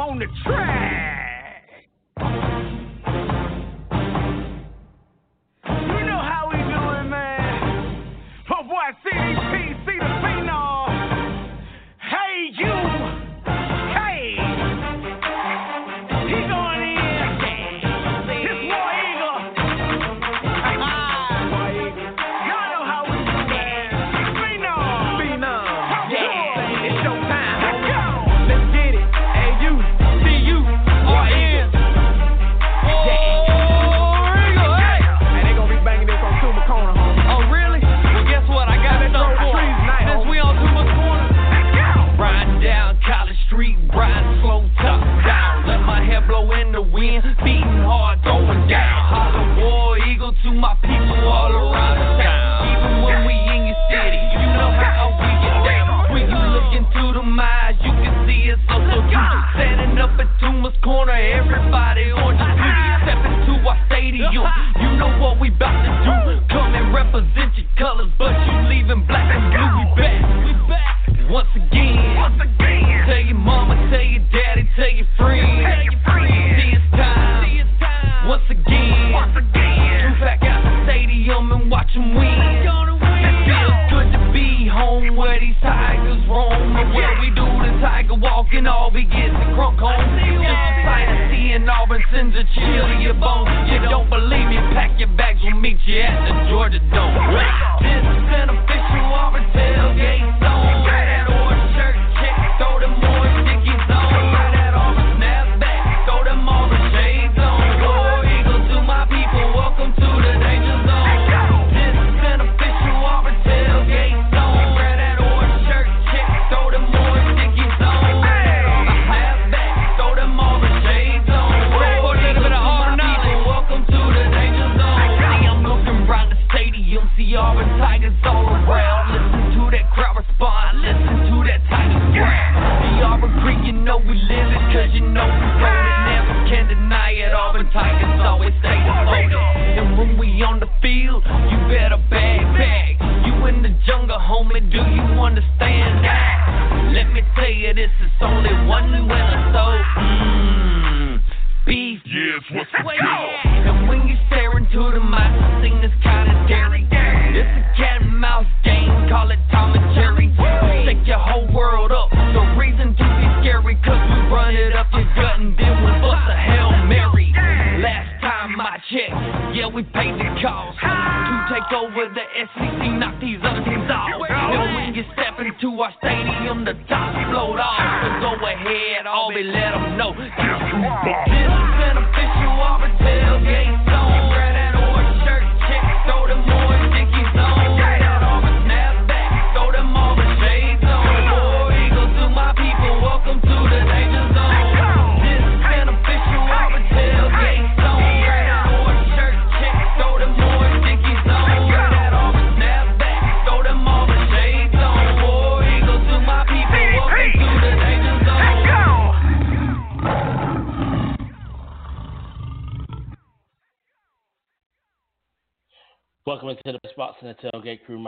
I'm on the track.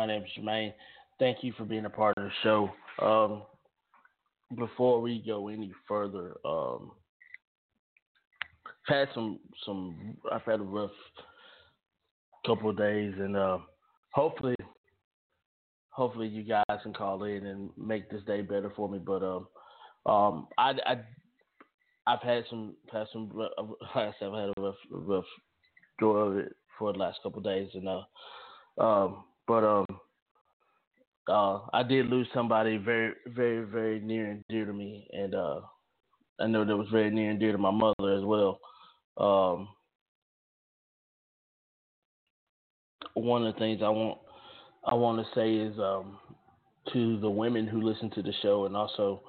My name is Jermaine. Thank you for being a part of the show. Um, before we go any further, um, I've had some some. I've had a rough couple of days, and uh, hopefully, hopefully you guys can call in and make this day better for me. But um, um, I, I I've had some had some like I said, I've had a rough rough go of it for the last couple days, and uh, um, but um, uh, I did lose somebody very, very, very near and dear to me, and uh, I know that was very near and dear to my mother as well. Um, one of the things I want I want to say is um, to the women who listen to the show, and also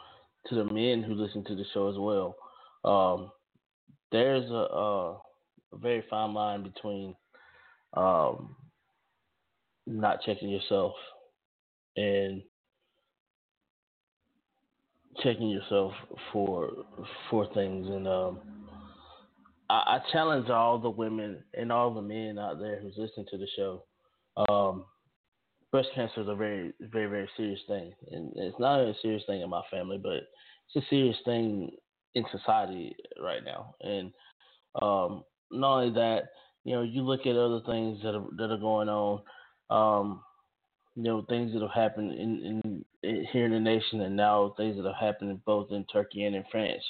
to the men who listen to the show as well. Um, there's a, a, very fine line between um, not checking yourself and checking yourself for for things. And um, I, I, challenge all the women and all the men out there who's listening to the show. Um, breast cancer is a very very very serious thing. And it's not a serious thing in my family but it's a serious thing in society right now. And um, not only that you know you look at other things that are, that are going on um, you know, things that have happened in, in, in, here in the nation, and now things that have happened both in Turkey and in France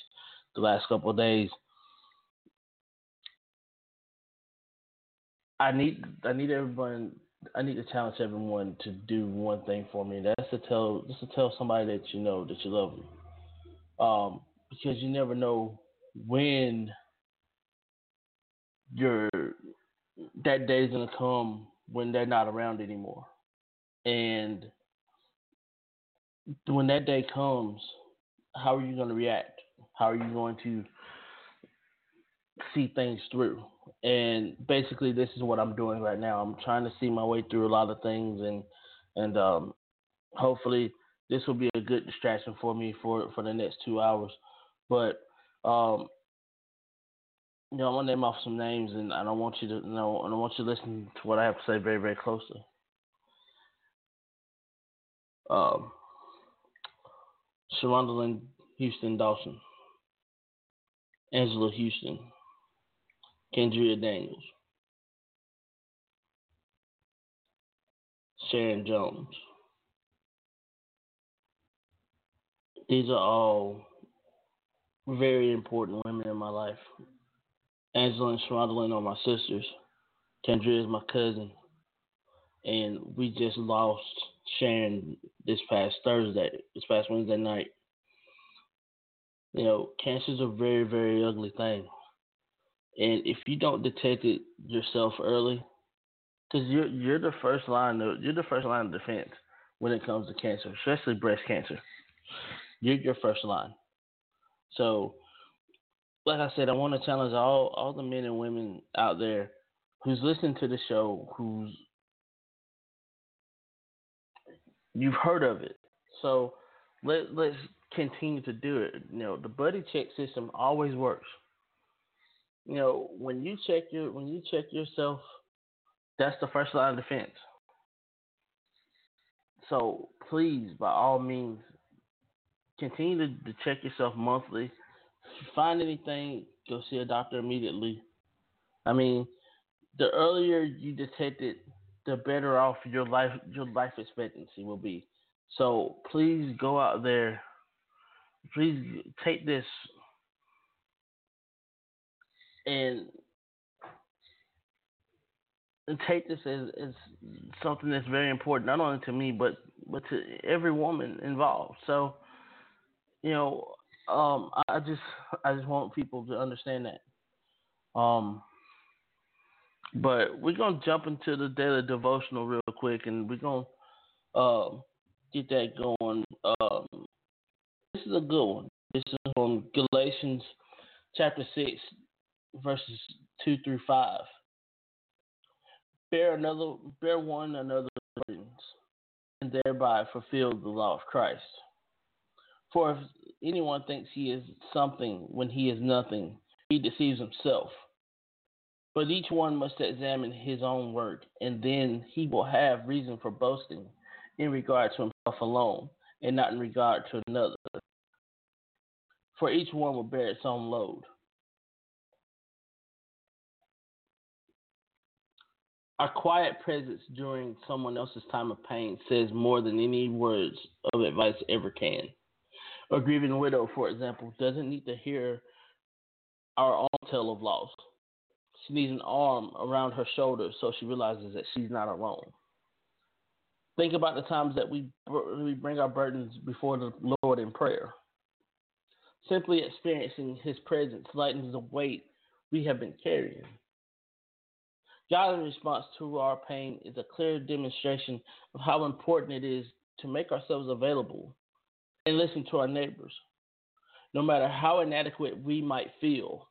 the last couple of days. I need I need everyone I need to challenge everyone to do one thing for me. That's to tell just to tell somebody that you know that you love them. Um, because you never know when your that day's gonna come when they're not around anymore. And when that day comes, how are you going to react? How are you going to see things through? And basically, this is what I'm doing right now. I'm trying to see my way through a lot of things, and and um, hopefully, this will be a good distraction for me for for the next two hours. But um, you know, I'm gonna name off some names, and I don't want you to know, and I want you to listen to what I have to say very, very closely. Um, Sharonda Houston Dawson, Angela Houston, Kendria Daniels, Sharon Jones. These are all very important women in my life. Angela and Sharonda are my sisters. Kendra is my cousin. And we just lost Sharon this past Thursday, this past Wednesday night. You know, cancer is a very, very ugly thing. And if you don't detect it yourself early, because you're you're the first line of you're the first line of defense when it comes to cancer, especially breast cancer. You're your first line. So, like I said, I want to challenge all all the men and women out there who's listening to the show, who's You've heard of it. So let let's continue to do it. You know, the buddy check system always works. You know, when you check your when you check yourself, that's the first line of defense. So please, by all means, continue to, to check yourself monthly. If you find anything, go see a doctor immediately. I mean, the earlier you detect it, the better off your life your life expectancy will be. So please go out there. Please take this and and take this as, as something that's very important, not only to me but but to every woman involved. So, you know, um, I just I just want people to understand that. Um, but we're gonna jump into the daily devotional real quick, and we're gonna uh, get that going. Um, this is a good one. This is from Galatians chapter six, verses two through five. Bear another, bear one another burdens, and thereby fulfill the law of Christ. For if anyone thinks he is something when he is nothing, he deceives himself. But each one must examine his own work, and then he will have reason for boasting in regard to himself alone, and not in regard to another. For each one will bear its own load. Our quiet presence during someone else's time of pain says more than any words of advice ever can. A grieving widow, for example, doesn't need to hear our own tale of loss she needs an arm around her shoulder so she realizes that she's not alone. Think about the times that we we bring our burdens before the Lord in prayer. Simply experiencing His presence lightens the weight we have been carrying. God's response to our pain is a clear demonstration of how important it is to make ourselves available and listen to our neighbors. No matter how inadequate we might feel,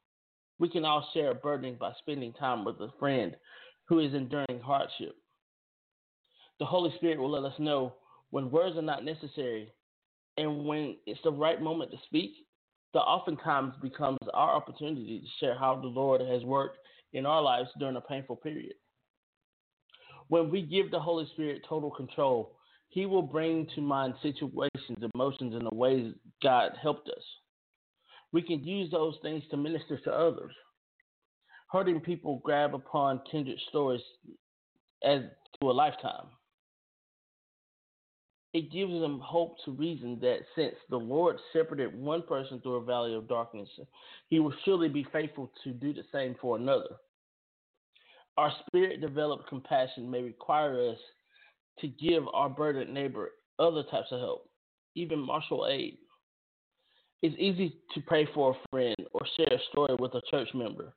we can all share a burden by spending time with a friend who is enduring hardship. The Holy Spirit will let us know when words are not necessary and when it's the right moment to speak. That oftentimes becomes our opportunity to share how the Lord has worked in our lives during a painful period. When we give the Holy Spirit total control, He will bring to mind situations, emotions, and the ways God helped us. We can use those things to minister to others. Hurting people grab upon kindred stories as to a lifetime. It gives them hope to reason that since the Lord separated one person through a valley of darkness, he will surely be faithful to do the same for another. Our spirit developed compassion may require us to give our burdened neighbor other types of help, even martial aid. It's easy to pray for a friend or share a story with a church member,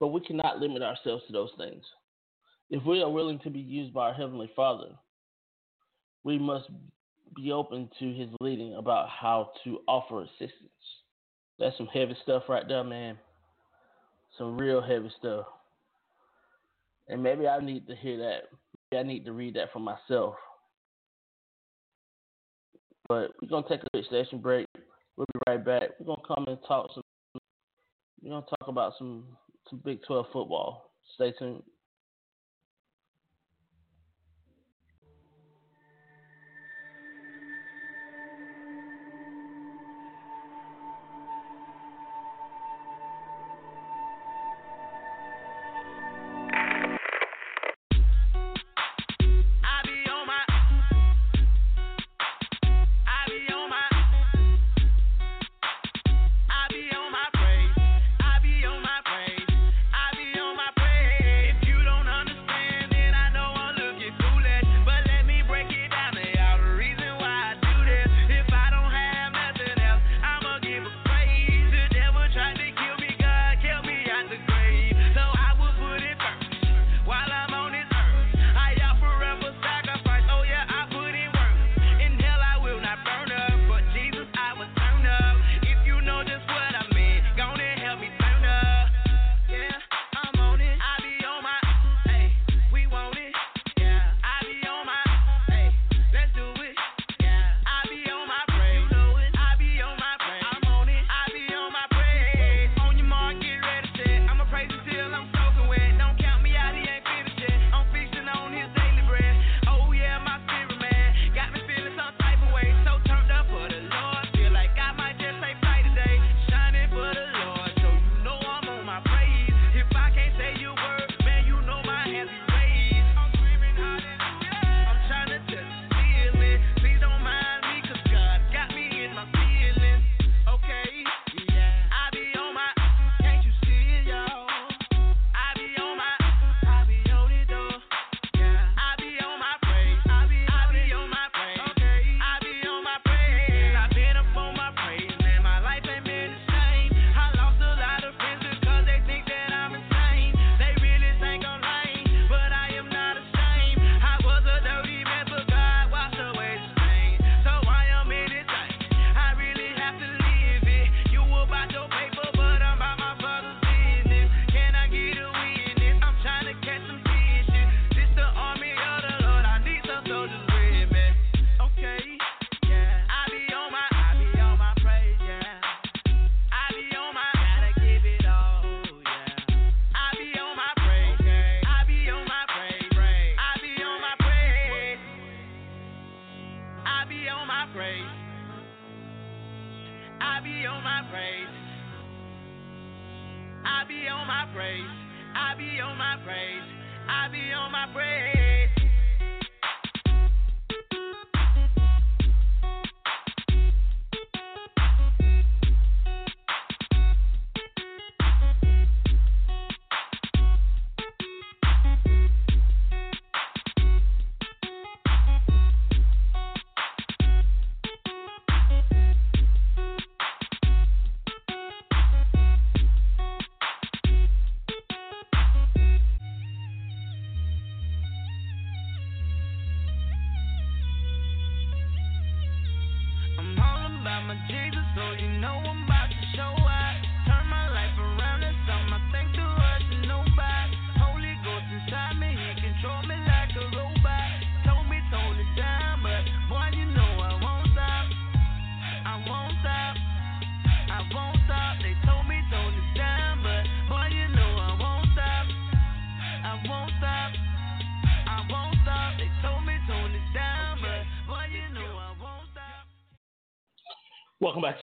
but we cannot limit ourselves to those things. If we are willing to be used by our Heavenly Father, we must be open to His leading about how to offer assistance. That's some heavy stuff right there, man. Some real heavy stuff. And maybe I need to hear that. I need to read that for myself. But we're gonna take a quick station break. We'll be right back. We're gonna come and talk some. We're gonna talk about some some Big 12 football. Stay tuned.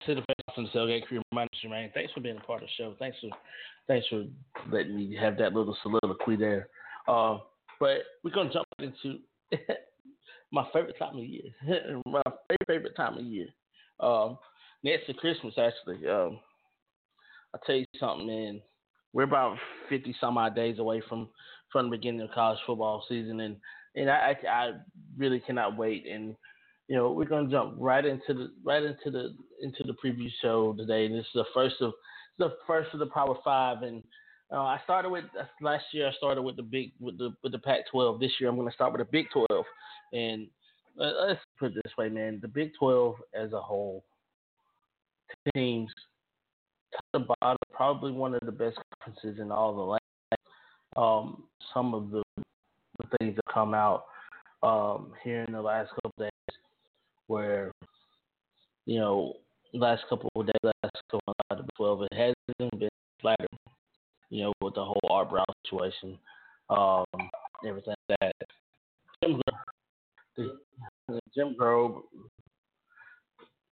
To the Face from the Tailgate Crew. Is Jermaine. Thanks for being a part of the show. Thanks for thanks for letting me have that little soliloquy there. Uh, but we're gonna jump into my favorite time of year. my favorite time of year. Um, next to Christmas, actually. Um, I'll tell you something, man. We're about fifty some odd days away from from the beginning of college football season, and and I I, I really cannot wait and you know, we're gonna jump right into the right into the into the preview show today. This is the first of the first of the Power Five, and uh, I started with last year. I started with the big with the with the Pac-12. This year, I'm gonna start with the Big 12, and uh, let's put it this way, man. The Big 12 as a whole teams top to bottom, probably one of the best conferences in all the land. Um, some of the, the things that come out um, here in the last couple days where you know last couple of days, last couple of the twelve, it hasn't been flattered. You know, with the whole Art Briles situation, um, everything like that. Jim Grobe, Jim Grobe,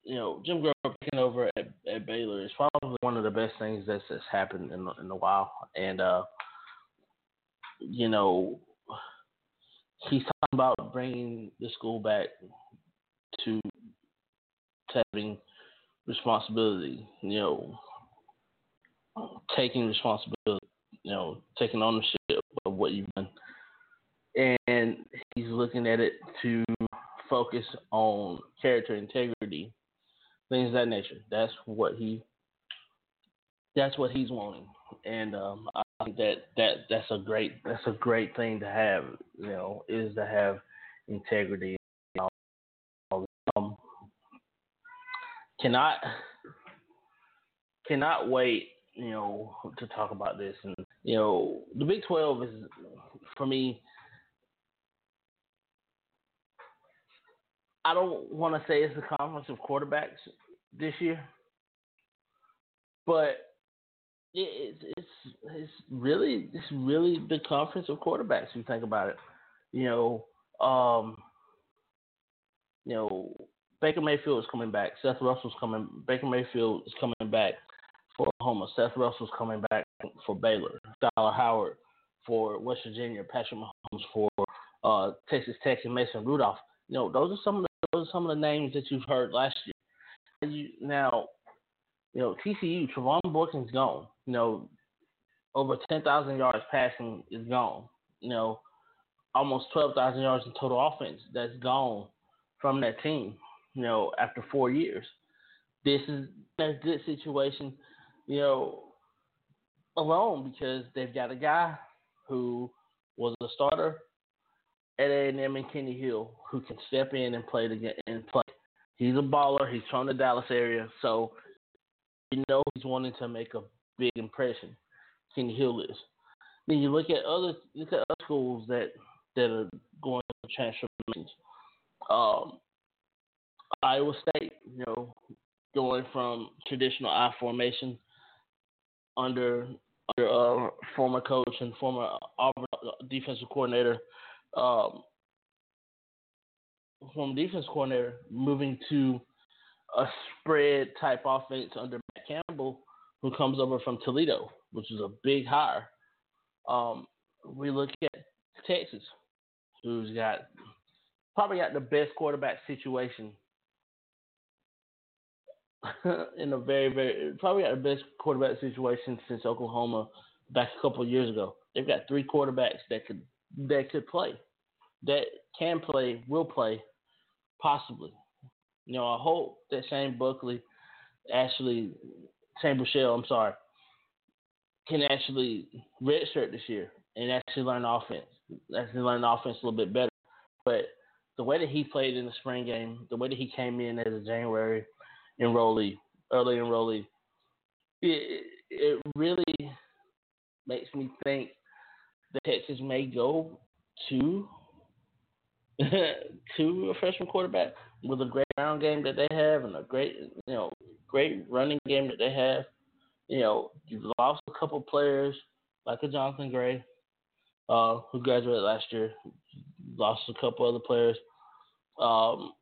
you know, Jim Grobe taking over at, at Baylor is probably one of the best things that's, that's happened in in a while, and uh, you know, he's talking about bringing the school back to having responsibility, you know, taking responsibility, you know, taking ownership of what you've done. And he's looking at it to focus on character integrity, things of that nature. That's what he that's what he's wanting. And um, I think that, that that's a great that's a great thing to have, you know, is to have integrity cannot cannot wait, you know, to talk about this. And you know, the Big Twelve is for me. I don't want to say it's the conference of quarterbacks this year, but it's it's it's really it's really the conference of quarterbacks. If you think about it, you know, um, you know, Baker Mayfield is coming back. Seth Russell's coming. Baker Mayfield is coming back for Oklahoma. Seth Russell's coming back for Baylor. Skyler Howard for West Virginia. Patrick Mahomes for uh, Texas Tech and Mason Rudolph. You know, those are some of the, those are some of the names that you've heard last year. You, now, you know, TCU, Trevone Boykin's gone. You know, over 10,000 yards passing is gone. You know, almost 12,000 yards in total offense that's gone from that team you know, after four years. This is a good situation, you know, alone because they've got a guy who was a starter at A&M and Kenny Hill who can step in and play the and play. He's a baller. He's from the Dallas area, so you know he's wanting to make a big impression. Kenny Hill is. Then you look at other look at other schools that that are going to transformations. Um, Iowa State, you know, going from traditional I formation under under uh, former coach and former Auburn defensive coordinator, um, former defense coordinator, moving to a spread type offense under Matt Campbell, who comes over from Toledo, which is a big hire. Um, we look at Texas, who's got probably got the best quarterback situation in a very, very probably got the best quarterback situation since Oklahoma back a couple years ago. They've got three quarterbacks that could that could play, that can play, will play, possibly. You know, I hope that Shane Buckley actually Shane Buechele, I'm sorry, can actually redshirt this year and actually learn offense. Actually learn offense a little bit better. But the way that he played in the spring game, the way that he came in as a January enrollee, early enrollee, it, it really makes me think that Texas may go to to a freshman quarterback with a great ground game that they have and a great you know great running game that they have. You know, you've lost a couple players like a Jonathan Gray, uh, who graduated last year. Lost a couple other players. Um,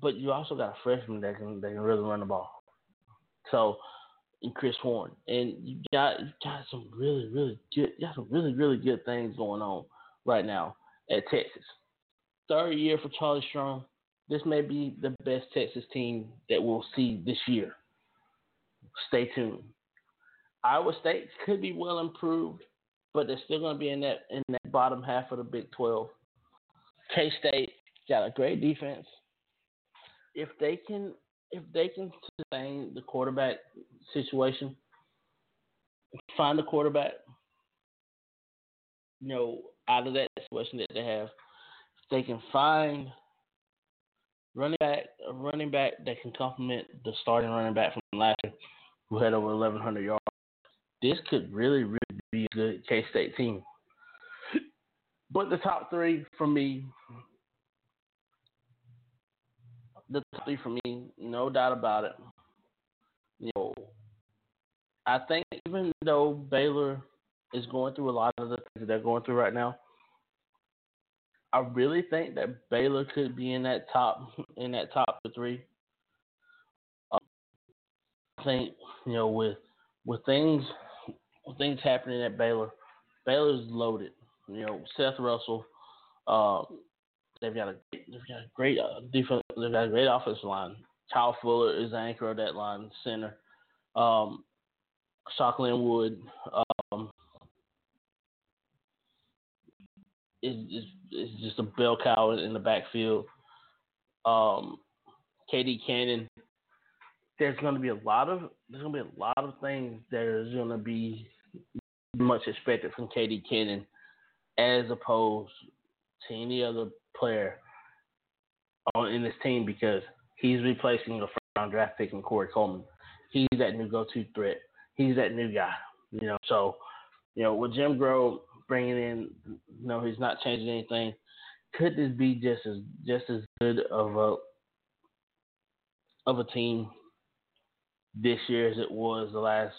but you also got a freshman that can that can really run the ball. So, and Chris Horn, and you got you got some really really good, you got some really really good things going on right now at Texas. Third year for Charlie Strong. This may be the best Texas team that we'll see this year. Stay tuned. Iowa State could be well improved, but they're still going to be in that in that bottom half of the Big 12. K State got a great defense. If they can if they can sustain the quarterback situation, find a quarterback, you know, out of that situation that they have, if they can find running back a running back that can complement the starting running back from last year, who had over 1,100 yards. This could really, really be a good K State team. But the top three for me, the top three for me, no doubt about it. You know, I think even though Baylor is going through a lot of the things that they're going through right now, I really think that Baylor could be in that top in that top three. Um, I think you know with with things with things happening at Baylor, Baylor's loaded. You know Seth Russell, uh, they've got a they've got a great uh, defense. They've got a great offensive line. Kyle Fuller is the anchor of that line, center. Um, Shock Linwood. Um, is, is is just a bell cow in the backfield. Um, KD Cannon. There's going to be a lot of there's going to be a lot of things that is going to be much expected from KD Cannon, as opposed to any other player on in this team because he's replacing a round draft pick in Corey Coleman. He's that new go to threat. He's that new guy. You know, so you know with Jim Grobe bringing in, you know, he's not changing anything. Could this be just as just as good of a of a team this year as it was the last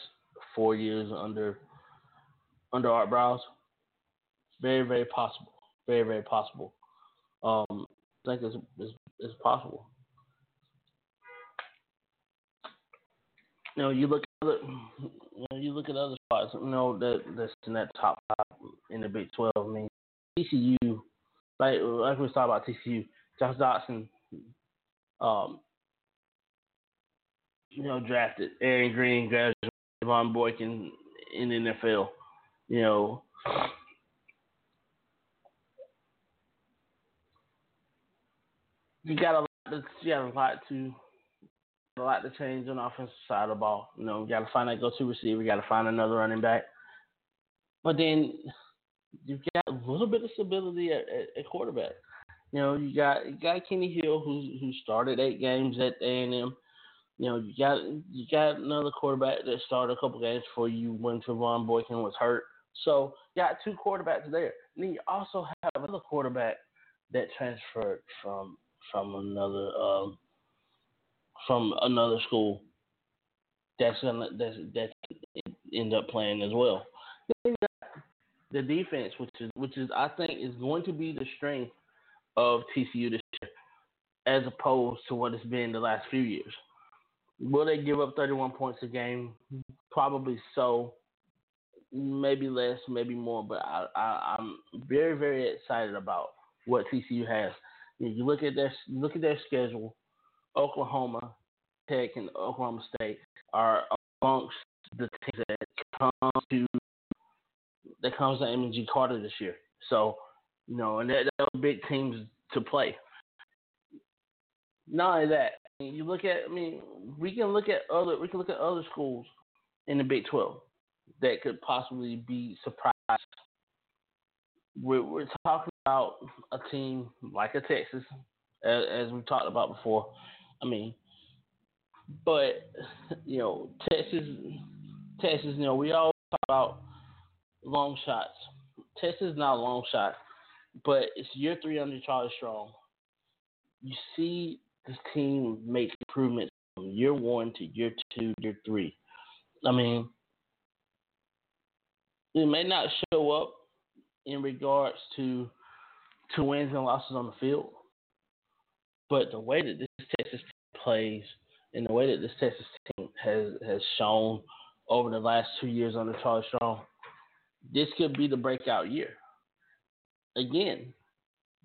four years under under Art Briles? Very, very possible. Very, very possible. Um, think it's, it's, it's possible. You know, you look at other, you, know, you look at other spots. You know that that's in that top five in the Big Twelve. I mean, TCU, like like we talking about TCU, Josh Doctson, um, you know, drafted Aaron Green, graduated Von Boykin in the NFL. You know, you got a lot. To, you got a lot to a lot to change on the offensive side of the ball. You know, you got to find that go-to receiver. You got to find another running back. But then you've got a little bit of stability at, at, at quarterback. You know, you got you got Kenny Hill who who started eight games at A and M. You know, you got you got another quarterback that started a couple games for you when Trevone Boykin was hurt. So you got two quarterbacks there. And then you also have another quarterback that transferred from from another um, from another school that's gonna that's that end up playing as well. The defense, which is which is I think is going to be the strength of TCU this year, as opposed to what it's been the last few years. Will they give up 31 points a game? Probably so. Maybe less, maybe more, but I, I, I'm very, very excited about what TCU has. You look at their look at their schedule. Oklahoma, Tech, and Oklahoma State are amongst the teams that come to that comes to Amon G. Carter this year. So, you know, and they're, they're big teams to play. Not only that, you look at. I mean, we can look at other. We can look at other schools in the Big Twelve that could possibly be surprised. We're, we're talking about a team like a Texas, as, as we talked about before. I mean, but you know, Texas, Texas. You know, we always talk about long shots. Texas is not a long shot, but it's year three under Charlie Strong. You see this team make improvements from year one to year two, year three. I mean, it may not show up in regards to to wins and losses on the field, But the way that this Texas team plays and the way that this Texas team has has shown over the last two years under Charlie Strong, this could be the breakout year. Again,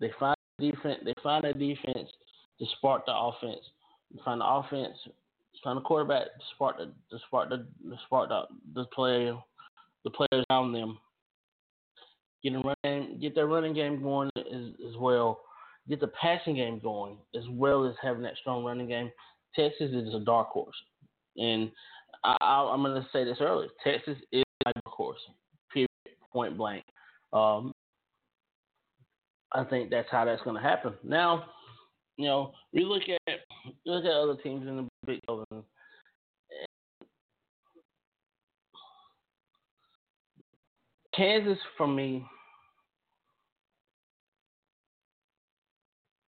they find defense. They find a defense to spark the offense. They find the offense. Find the quarterback to spark the to spark the to spark the the player the players around them. Get a run, get their running game going as, as well. Get the passing game going as well as having that strong running game. Texas is a dark horse, and I, am going to say this early. Texas is a dark horse. Period. Point blank. Um, I think that's how that's going to happen. Now, you know, we look at look at other teams in the Big 12. Kansas, for me,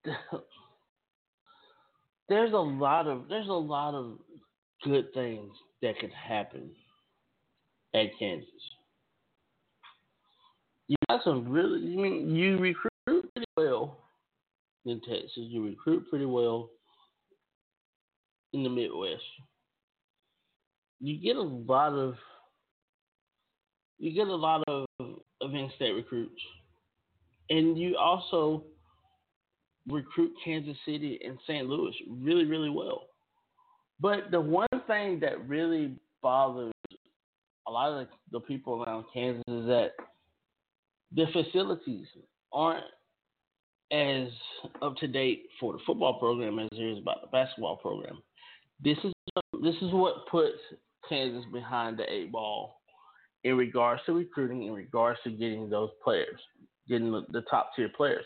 there's a lot of there's a lot of good things that could happen at Kansas. You got some really. I mean, you recruit pretty well in Texas. You recruit pretty well in the Midwest. You get a lot of you get a lot of, of in-state recruits, and you also recruit Kansas City and St. Louis really, really well. But the one thing that really bothers a lot of the, the people around Kansas is that the facilities aren't as up to date for the football program as there is about the basketball program. This is this is what puts Kansas behind the eight ball in regards to recruiting, in regards to getting those players, getting the, the top tier players.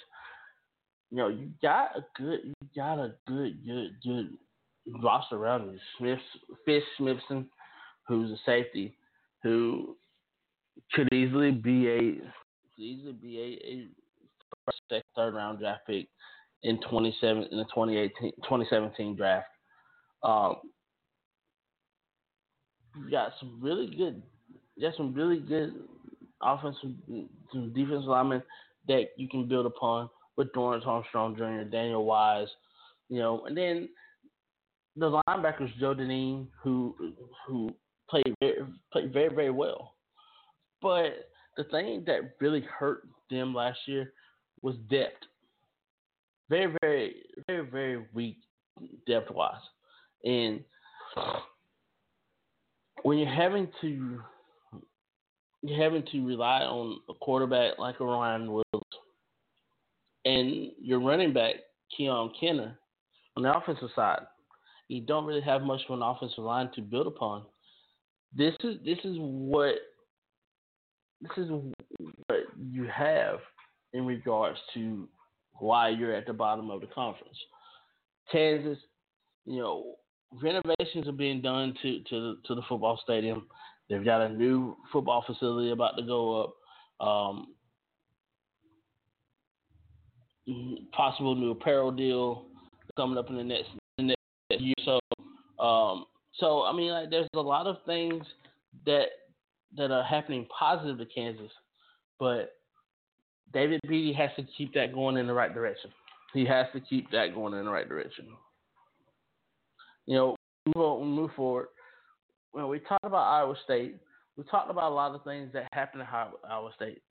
You know, you got a good, you got a good, good, good roster around you. Smith, Fish Smithson, who's a safety, who could easily be a could easily be a, a first, second, third round draft pick in 27 in the 2018 2017 draft. Um, you got some really good got some really good offensive, some defensive linemen that you can build upon with Dorance Armstrong Jr., Daniel Wise, you know, and then the linebackers Joe Dineen, who who played very, played very very well. But the thing that really hurt them last year was depth. Very very very very weak depth wise, and when you're having to having to rely on a quarterback like Ryan Willis and your running back, Ke'aun Kinner, on the offensive side. You don't really have much of an offensive line to build upon. This is this is what this is what you have in regards to why you're at the bottom of the conference. Kansas, you know, renovations are being done to to to the football stadium. They've got a new football facility about to go up. Um, possible new apparel deal coming up in the next, the next year so. Um, so I mean, like, there's a lot of things that that are happening positive to Kansas, but David Beaty has to keep that going in the right direction. He has to keep that going in the right direction. You know, move, move forward when we talked about Iowa State, we talked about a lot of things that happened at Iowa State.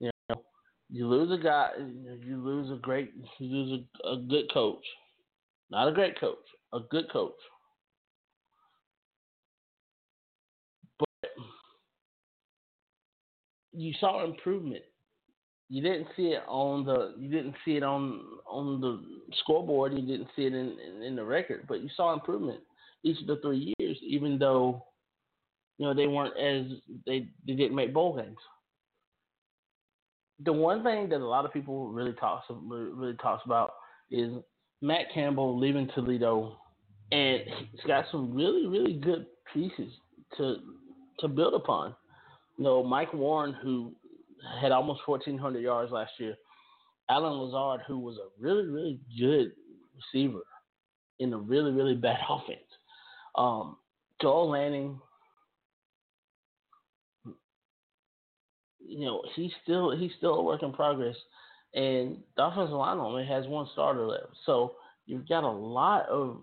You know, you lose a guy, you lose a great, you lose a, a good coach, not a great coach, a good coach. But you saw improvement. You didn't see it on the, you didn't see it on on the scoreboard. You didn't see it in, in, in the record, but you saw improvement each of the three years, even though you know they weren't as they they didn't make bowl games. The one thing that a lot of people really talks really talks about is Matt Campbell leaving Toledo, and he's got some really really good pieces to to build upon. You know, Mike Warren, who had almost 1,400 yards last year, Allen Lazard, who was a really really good receiver in a really really bad offense. Um, Joel Lanning, you know, he's still he's still a work in progress. and the offensive line only has one starter left. So you've got a lot of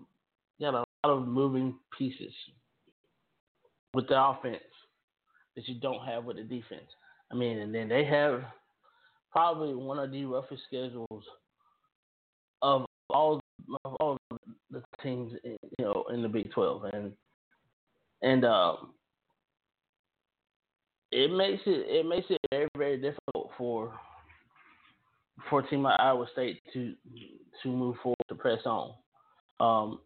got a lot of moving pieces with the offense that you don't have with the defense. I mean, and then they have probably one of the roughest schedules of all of all the teams, you know, in the Big Twelve, and and um, it makes it it makes it very very difficult for for team like Iowa State to to move forward to press on. Um,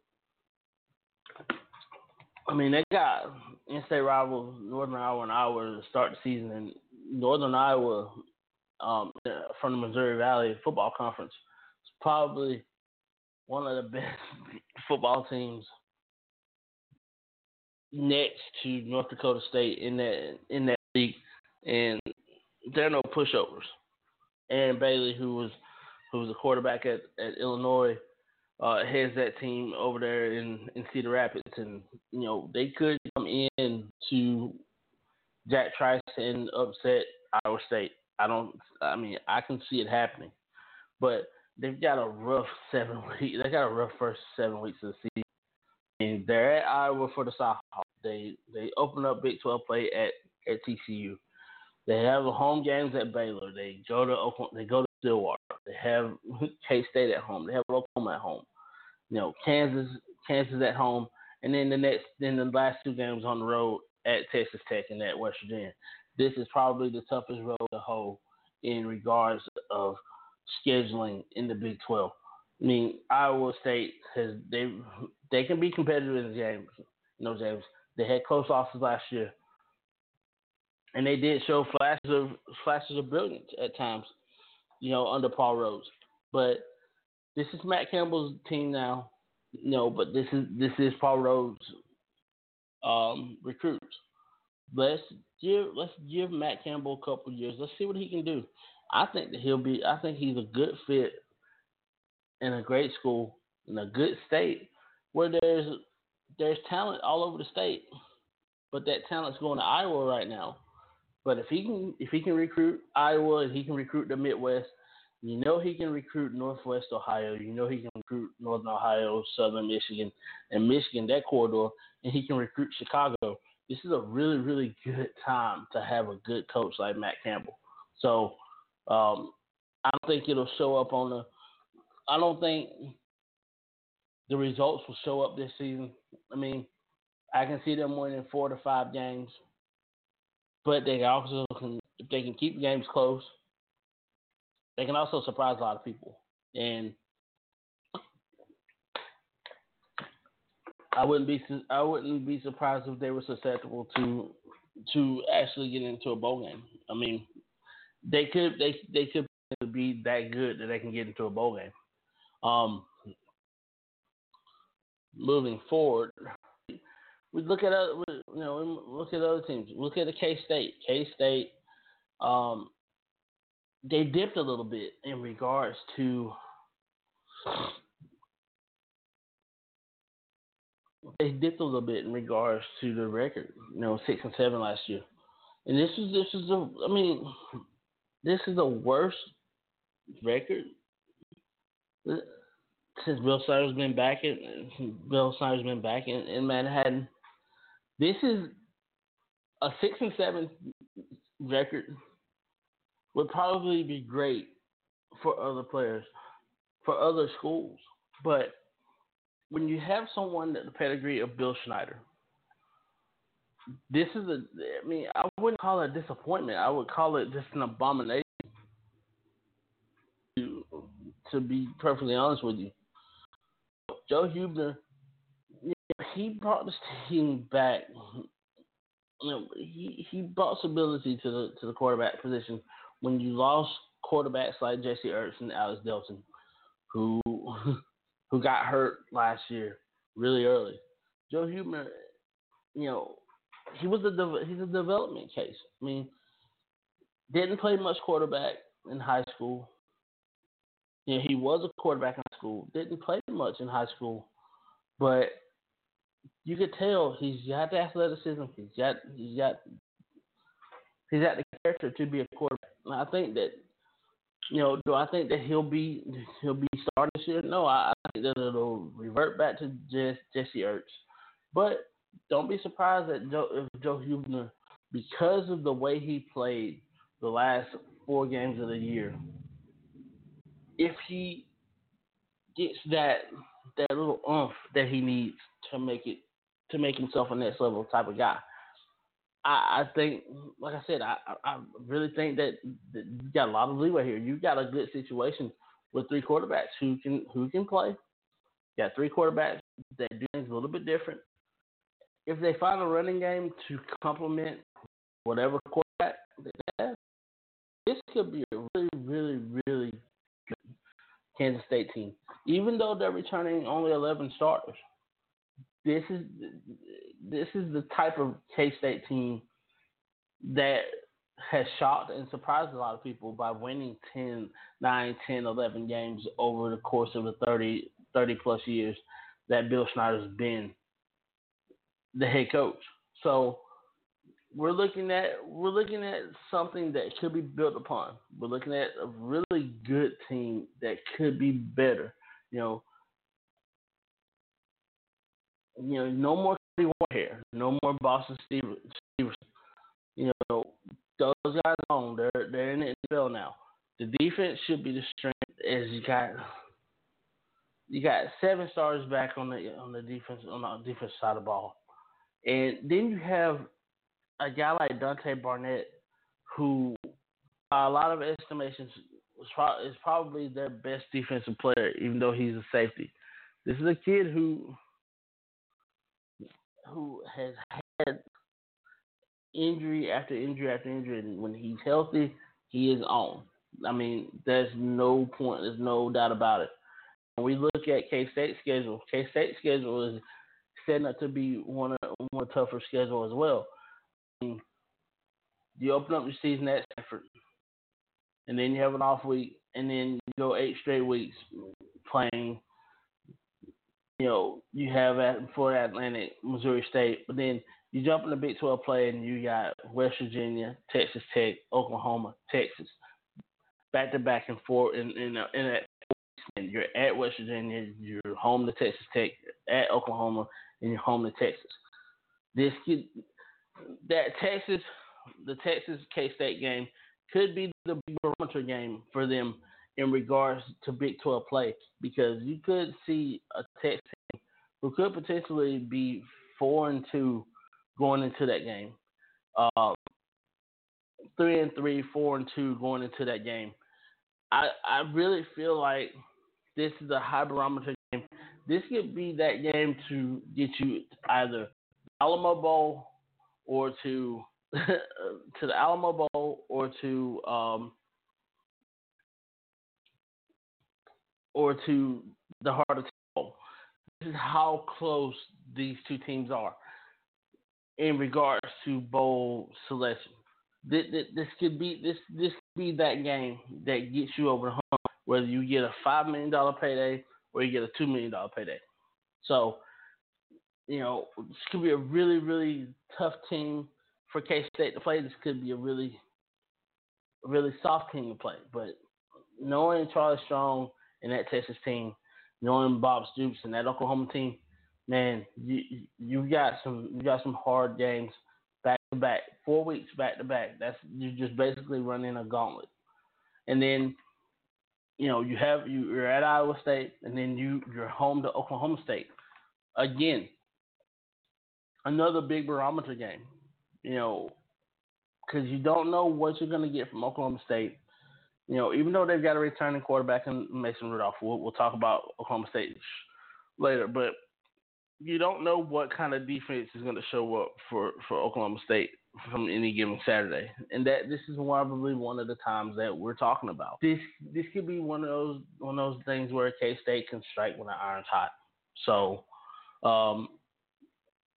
I mean, they got in-state rivals Northern Iowa and Iowa to start the season, and Northern Iowa um, from the Missouri Valley Football Conference is probably one of the best football teams next to North Dakota State in that in that league, and they're no pushovers. Aaron Bailey, who was who was a quarterback at, at Illinois, uh, heads that team over there in, in Cedar Rapids, and you know they could come in to Jack Trice and upset Iowa State. I don't. I mean, I can see it happening, but they've got a rough seven weeks. They got a rough first seven weeks of the season. And they're at Iowa for the South. They they open up Big Twelve play at at TCU. They have home games at Baylor. They go to Oklahoma. They go to Stillwater. They have K State at home. They have Oklahoma at home. You know, Kansas Kansas at home, and then the next then the last two games on the road at Texas Tech and at West Virginia. This is probably the toughest road to hoe in regards of scheduling in the Big Twelve. I mean, Iowa State has they they can be competitive in the games. You know, James. They had close losses last year and they did show flashes of flashes of brilliance at times, you know, under Paul Rhoads. But this is Matt Campbell's team now, you know, but this is this is Paul Rhoads' um, recruits. Let's give let's give Matt Campbell a couple years. Let's see what he can do. I think that he'll be. I think he's a good fit in a great school in a good state where there's there's talent all over the state, but that talent's going to Iowa right now. But if he can if he can recruit Iowa and he can recruit the Midwest, you know he can recruit Northwest Ohio. You know he can recruit Northern Ohio, Southern Michigan, and Michigan that corridor, and he can recruit Chicago. This is a really really good time to have a good coach like Matt Campbell. So um, I don't think it'll show up on the. I don't think the results will show up this season. I mean, I can see them winning four to five games but they also can if they can keep games close, they can also surprise a lot of people. And I wouldn't be I wouldn't be surprised if they were susceptible to to actually get into a bowl game. I mean, they could they they could be that good that they can get into a bowl game. Um, moving forward, we look at other, you know, look at other teams. Look at the K State. K State, um, they dipped a little bit in regards to. They dipped a little bit in regards to the record. You know, six and seven last year, and this is this is the. I mean, this is the worst record since Bill Snyder's been back in Bill Snyder's been back in, in Manhattan. This is a six and seven record would probably be great for other players, for other schools. But when you have someone that the pedigree of Bill Snyder, this is a. I mean, I wouldn't call it a disappointment. I would call it just an abomination. To, to be perfectly honest with you, Joe Hubener he brought this team back. You know, he he brought stability to the to the quarterback position when you lost quarterbacks like Jesse Ertz and Alex Delton, who who got hurt last year really early. Joe Hubener, you know, he was a he's a development case. I mean, didn't play much quarterback in high school. Yeah, he was a quarterback in school. Didn't play much in high school, but you could tell he's got the athleticism. He's got he's got he's got the character to be a quarterback. And I think that You know, do I think that he'll be he'll be starting this year? No, I, I think that it'll revert back to just Jesse Ertz. But don't be surprised that Joe, if Joe Hubener, because of the way he played the last four games of the year, if he gets that that little oomph that he needs to make it to make himself a next level type of guy. I, I think, like I said, I, I really think that, you got a lot of leeway here. You got a good situation with three quarterbacks who can who can play. You got three quarterbacks that do things a little bit different. If they find a running game to complement whatever quarterback they have, this could be a really, really, really Kansas State team. Even though they're returning only 11 starters, this is this is the type of K State team that has shocked and surprised a lot of people by winning 10, 9, 10, 11 games over the course of the 30, 30 plus years that Bill Snyder's been the head coach. So we're looking at we're looking at something that could be built upon. We're looking at a really good team that could be better. You know, you know, no more Cody Whitehair, no more Boston Stevens. You know, those guys on. They're they're in the NFL now. The defense should be the strength as you got you got seven stars back on the on the defense on the defense side of the ball. And then you have a guy like Dante Barnett who a lot of estimations is probably their best defensive player, even though he's a safety. This is a kid who who has had injury after injury after injury, and when he's healthy, he is on. I mean, there's no point, there's no doubt about it. When we look at K State schedule, K State schedule is setting up to be one of one tougher schedule as well. You open up your season at Stanford, and then you have an off week, and then you go eight straight weeks playing you know, you have at Florida Atlantic, Missouri State, but then you jump in the Big 12 play and you got West Virginia, Texas Tech, Oklahoma, Texas, back to back and forth. In in, in that, you're at West Virginia, you're home to Texas Tech, at Oklahoma, and you're home to Texas. This could that Texas, the Texas K State game could be the barometer game for them in regards to Big 12 play because you could see a Texas team who could potentially be four and two going into that game. Uh, three and three, four and two going into that game. I I really feel like this is a high barometer game. This could be that game to get you either Alamo Bowl or to to the Alamo Bowl or to um, or to the heart of table. This is how close these two teams are in regards to bowl selection. This, this could be this this could be that game that gets you over the hump, whether you get a five million dollar payday or you get a two million dollar payday. So, you know, this could be a really really tough team for K State to play. This could be a really really soft team to play, but knowing Charlie Strong and that Texas team, knowing Bob Stoops and that Oklahoma team, man, you you got some you got some hard games back to back, four weeks back to back. That's you're just basically running a gauntlet, and then you know you have you, you're at Iowa State, and then you you're home to Oklahoma State again. Another big barometer game, you know, because you don't know what you're going to get from Oklahoma State you know, even though they've got a returning quarterback in Mason Rudolph, we'll, we'll talk about Oklahoma State later, but you don't know what kind of defense is going to show up for, for Oklahoma State from any given Saturday, and that this is probably one of the times that we're talking about. This this could be one of those one of those things where K State can strike when the iron's hot. So, um,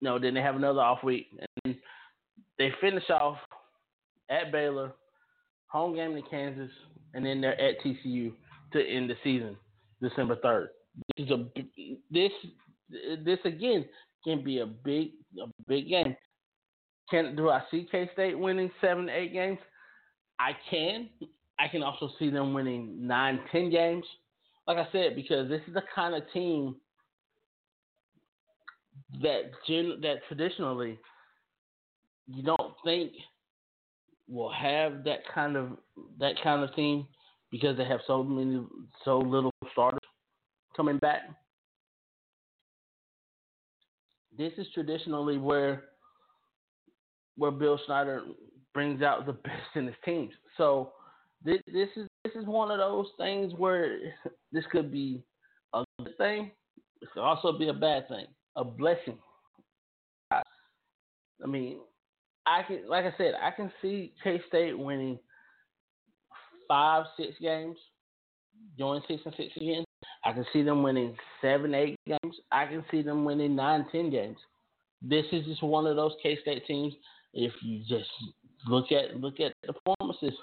know, then they have another off week, and they finish off at Baylor, home game to Kansas, and then they're at TCU to end the season, December third. This is a this this again can be a big a big game. Can do I see K State winning seven eight games? I can. I can also see them winning nine, ten games. Like I said, because this is the kind of team that gen- that traditionally you don't think will have that kind of that kind of team because they have so many so little starters coming back. This is traditionally where where Bill Snyder brings out the best in his teams. So this, this is this is one of those things where this could be a good thing. It could also be a bad thing, a blessing. I, mean, I can, like I said, I can see K State winning five, six games, going six and six again. I can see them winning seven, eight games. I can see them winning nine, ten games. This is just one of those K State teams. If you just look at look at the performances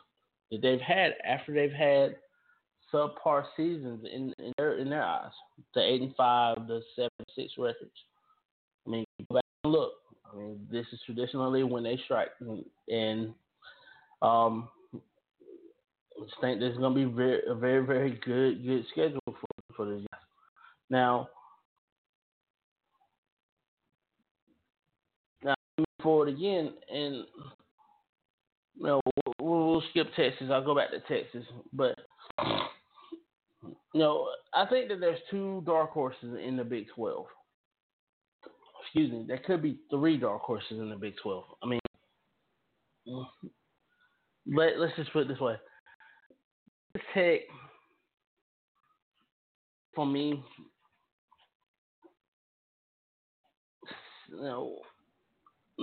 that they've had after they've had subpar seasons in, in their in their eyes, the eight and five, the seven six records. I mean, go back and look. I mean, this is traditionally when they strike, and, and um, I think there's going to be very, a very, very good, good schedule for for this. Now, now forward again, and you know, we'll, we'll skip Texas. I'll go back to Texas, but know, I think that there's two dark horses in the Big Twelve excuse me, there could be three dark horses in the Big 12. I mean, let, let's just put it this way. Tech, for me, you know,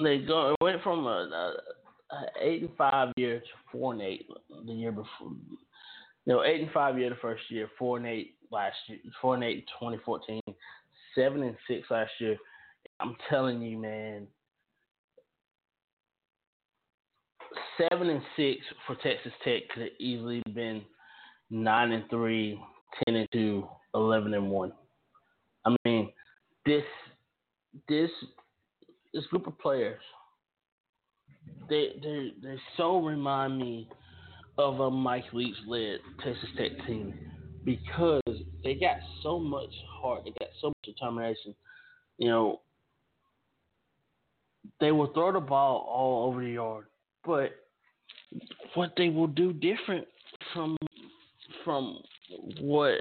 they go went from a, a, a eight and five year to four and eight the year before. Know, eight and five year the first year, four and eight last year, four and eight 2014, seven and six last year, I'm telling you, man. Seven and six for Texas Tech could have easily been nine and three, ten and two, eleven and one. I mean, this this this group of players, they they they so remind me of a Mike Leach led Texas Tech team because they got so much heart, they got so much determination. You know, they will throw the ball all over the yard, but what they will do different from from what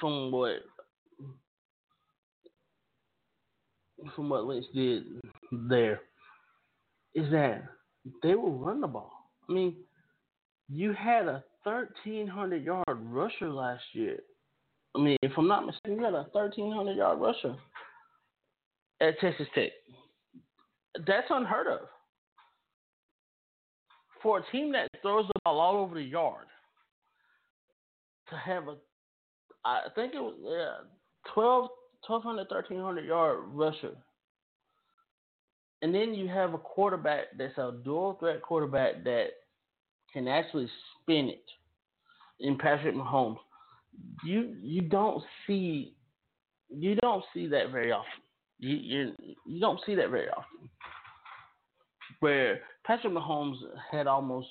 from what from what Leach did there is that they will run the ball. I mean, you had a thirteen hundred yard rusher last year. I mean, if I'm not mistaken, you had a thirteen hundred yard rusher at Texas Tech. That's unheard of. For a team that throws the ball all over the yard, to have a, I think it was yeah, 12, 1,200, 1,300 yard rusher. And then you have a quarterback that's a dual threat quarterback that can actually spin it in Patrick Mahomes. You you don't see you don't see that very often. You, you you don't see that very often. Where Patrick Mahomes had almost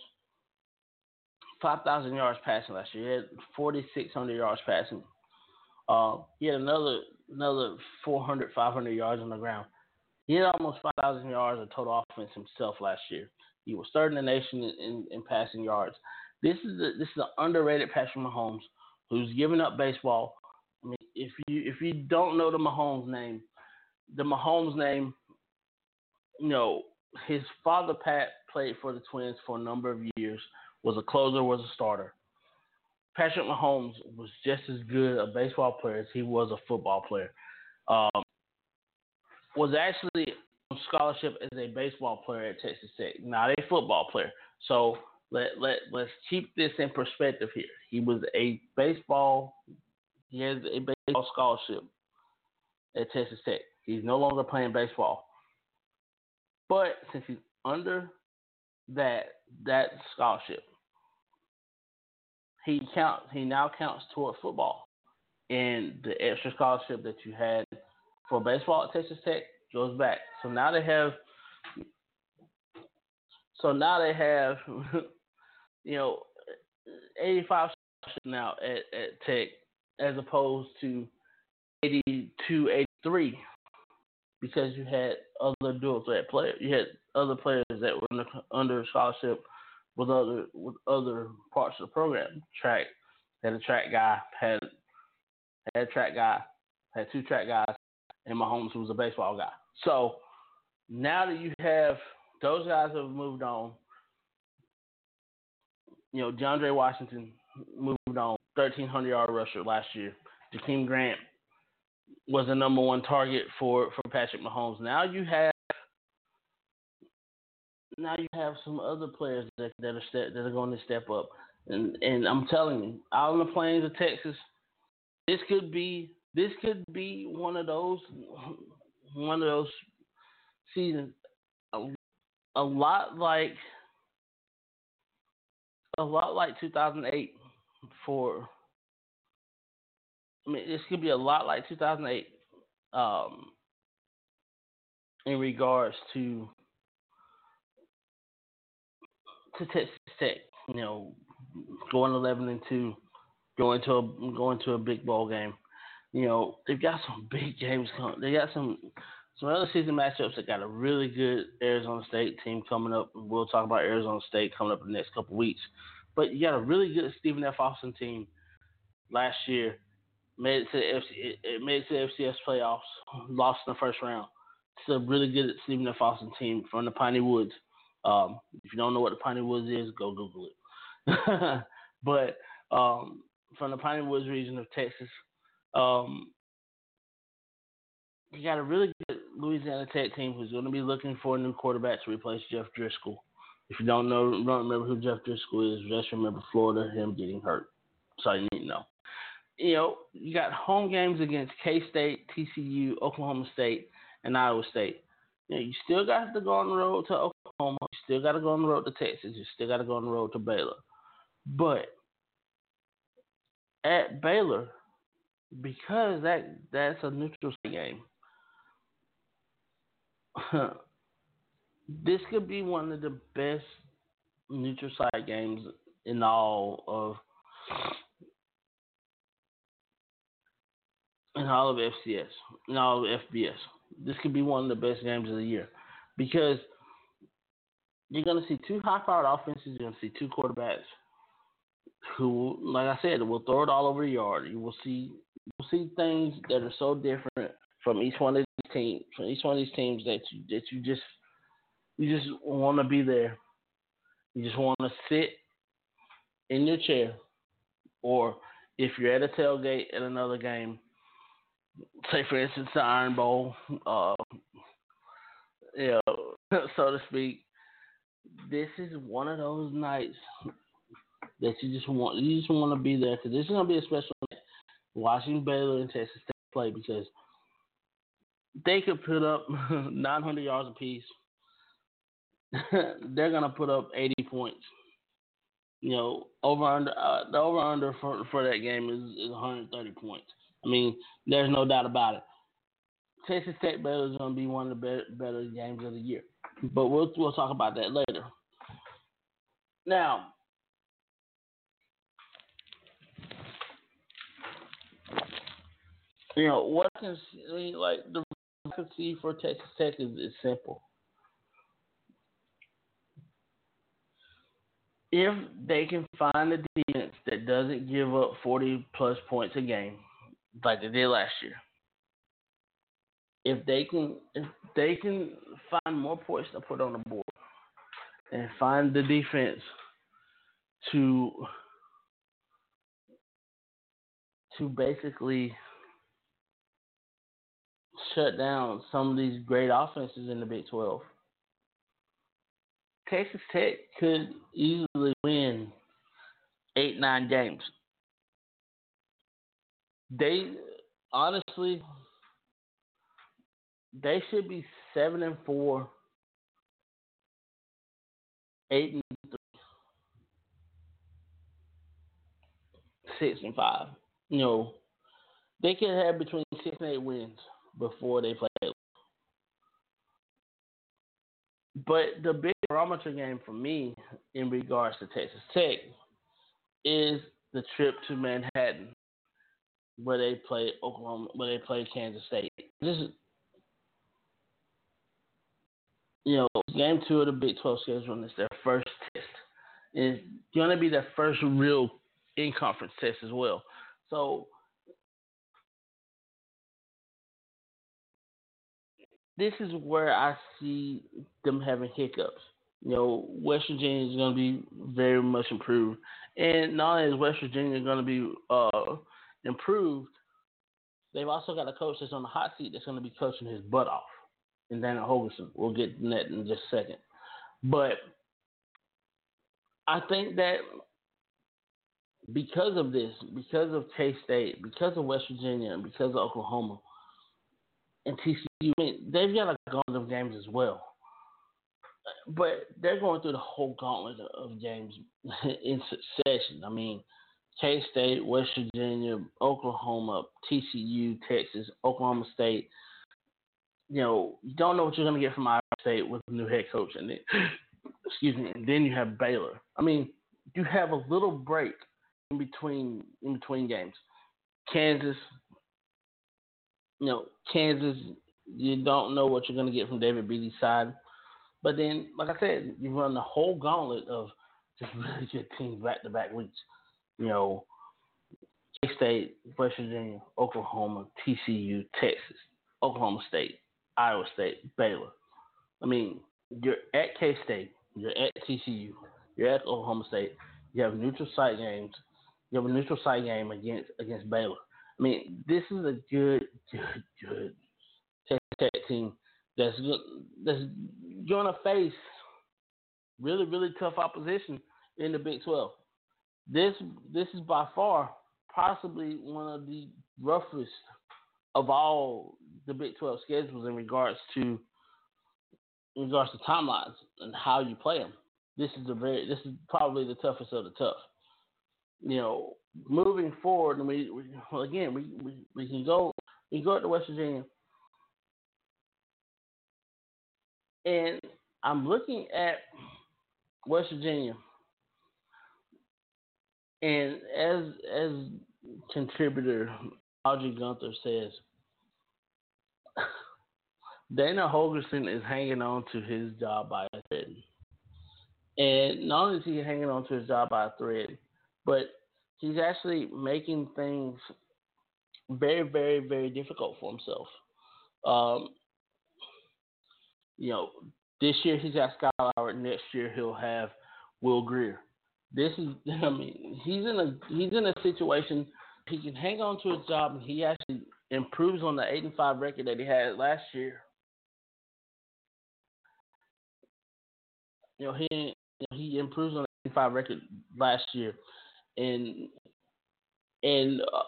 five thousand yards passing last year. He had forty six hundred yards passing. Uh, he had another another 400, 500 yards on the ground. He had almost five thousand yards of total offense himself last year. He was third in the nation in, in, in passing yards. This is a, this is an underrated Patrick Mahomes who's giving up baseball. I mean, if you if you don't know the Mahomes name, the Mahomes name, you know, his father Pat played for the Twins for a number of years, was a closer, was a starter. Patrick Mahomes was just as good a baseball player as he was a football player. Um, was actually on scholarship as a baseball player at Texas Tech, not a football player. So let let let's keep this in perspective here. He was a baseball. He has a baseball scholarship at Texas Tech. He's no longer playing baseball. But since he's under that that scholarship, he counts he now counts toward football. And the extra scholarship that you had for baseball at Texas Tech goes back. So now they have so now they have you know, 85 now at, at Tech as opposed to 82, 83 because you had other dual threat players. You had other players that were under, under scholarship with other with other parts of the program. Track had a track guy, had had a track guy, had two track guys, and Mahomes who was a baseball guy. So now that you have those guys have moved on, you know, DeAndre Washington moved on, 1,300 yard rusher last year. Jakeem Grant was the number one target for, for Patrick Mahomes. Now you have now you have some other players that that are step, that are going to step up, and and I'm telling you, out on the plains of Texas, this could be this could be one of those one of those seasons, a, a lot like a lot like 2008 for. I mean, this could be a lot like 2008 um, in regards to to Texas Tech. You know, going 11 and two, going to a going to a big ball game. You know, they've got some big games coming. They got some some other season matchups. They got a really good Arizona State team coming up. We'll talk about Arizona State coming up in the next couple weeks. But you got a really good Stephen F. Austin team last year. Made it to the FC, it made it to the FCS playoffs. Lost in the first round. It's a really good Stephen F. Austin team from the Piney Woods. Um, if you don't know what the Piney Woods is, go Google it. but um, from the Piney Woods region of Texas, um, you got a really good Louisiana Tech team who's going to be looking for a new quarterback to replace Jeff Driskel. If you don't know, don't remember who Jeff Driskel is, just remember Florida, him getting hurt. So you need to know. You know, you got home games against K State, TCU, Oklahoma State, and Iowa State. You know, you still got to go on the road to Oklahoma. You still got to go on the road to Texas. You still got to go on the road to Baylor. But at Baylor, because that that's a neutral site game. this could be one of the best neutral site games in all of in all of FCS, in all of FBS. This could be one of the best games of the year because you're going to see two high-powered offenses. You're going to see two quarterbacks who, like I said, will throw it all over the yard. You will see you'll see things that are so different from each one of these teams, from each one of these teams that you that you just you just want to be there. You just want to sit in your chair, or if you're at a tailgate at another game, say for instance the Iron Bowl, uh, you know, so to speak. This is one of those nights that you just want you just want to be there because this is gonna be a special. Watching Baylor and Texas State play because they could put up 900 yards apiece they're gonna put up 80 points. You know, over under uh, the over under for for that game is, is 130 points. I mean, there's no doubt about it. Texas Tech Baylor is gonna be one of the better, better games of the year, but we'll we'll talk about that later. Now, you know what I can see, like the I can see for Texas Tech is, is simple. if they can find a defense that doesn't give up 40 plus points a game like they did last year, if they can if they can find more points to put on the board and find the defense to to basically shut down some of these great offenses in the Big 12 Texas Tech could easily win eight, nine games. They honestly they should be seven and four, eight and three, six and five. You know, they could have between six and eight wins before they play. But the big barometer game for me in regards to Texas Tech is the trip to Manhattan, where they play Oklahoma, where they play Kansas State. This is, you know, game two of the Big 12 schedule, and it's their first test. It's going to be their first real in conference test as well. So this is where I see them having hiccups. You know, West Virginia is going to be very much improved, and not only is West Virginia going to be uh, improved, they've also got a coach that's on the hot seat that's going to be coaching his butt off, and Dana Holgorsen. We'll get to that in just a second, but I think that because of this, because of K State, because of West Virginia, and because of Oklahoma and TCU, they've got a gauntlet of games as well. But they're going through the whole gauntlet of games in succession. I mean, K State, West Virginia, Oklahoma, TCU, Texas, Oklahoma State. You know, you don't know what you're going to get from Iowa State with a new head coach, and then, excuse me, and then you have Baylor. I mean, you have a little break in between in between games. Kansas, you know, Kansas, you don't know what you're going to get from David Beaty's side. But then, like I said, you run the whole gauntlet of just really good teams back to back weeks. You know, K State, West Virginia, Oklahoma, TCU, Texas, Oklahoma State, Iowa State, Baylor. I mean, you're at K State, you're at TCU, you're at Oklahoma State. You have neutral site games you have a neutral site game against against Baylor. I mean, this is a good, good, good Tech team that's that's going to face really, really tough opposition in the Big 12. This this is by far possibly one of the roughest of all the Big 12 schedules in regards to in regards to timelines and how you play them. This is a very this is probably the toughest of the tough you know, moving forward, and we, we well, again, we, we, we can go we can go up to West Virginia, and I'm looking at West Virginia, and as as contributor Audrey Gunther says, Dana Holgorsen is hanging on to his job by a thread. And not only is he hanging on to his job by a thread, but he's actually making things very, very, very difficult for himself. Um, you know, this year he's got Skylar Howard. Next year he'll have Will Grier. This is, I mean, he's in a he's in a situation he can hang on to his job and he actually improves on the eight and five record that he had last year. You know, he he improves on the eight and five record last year and and uh,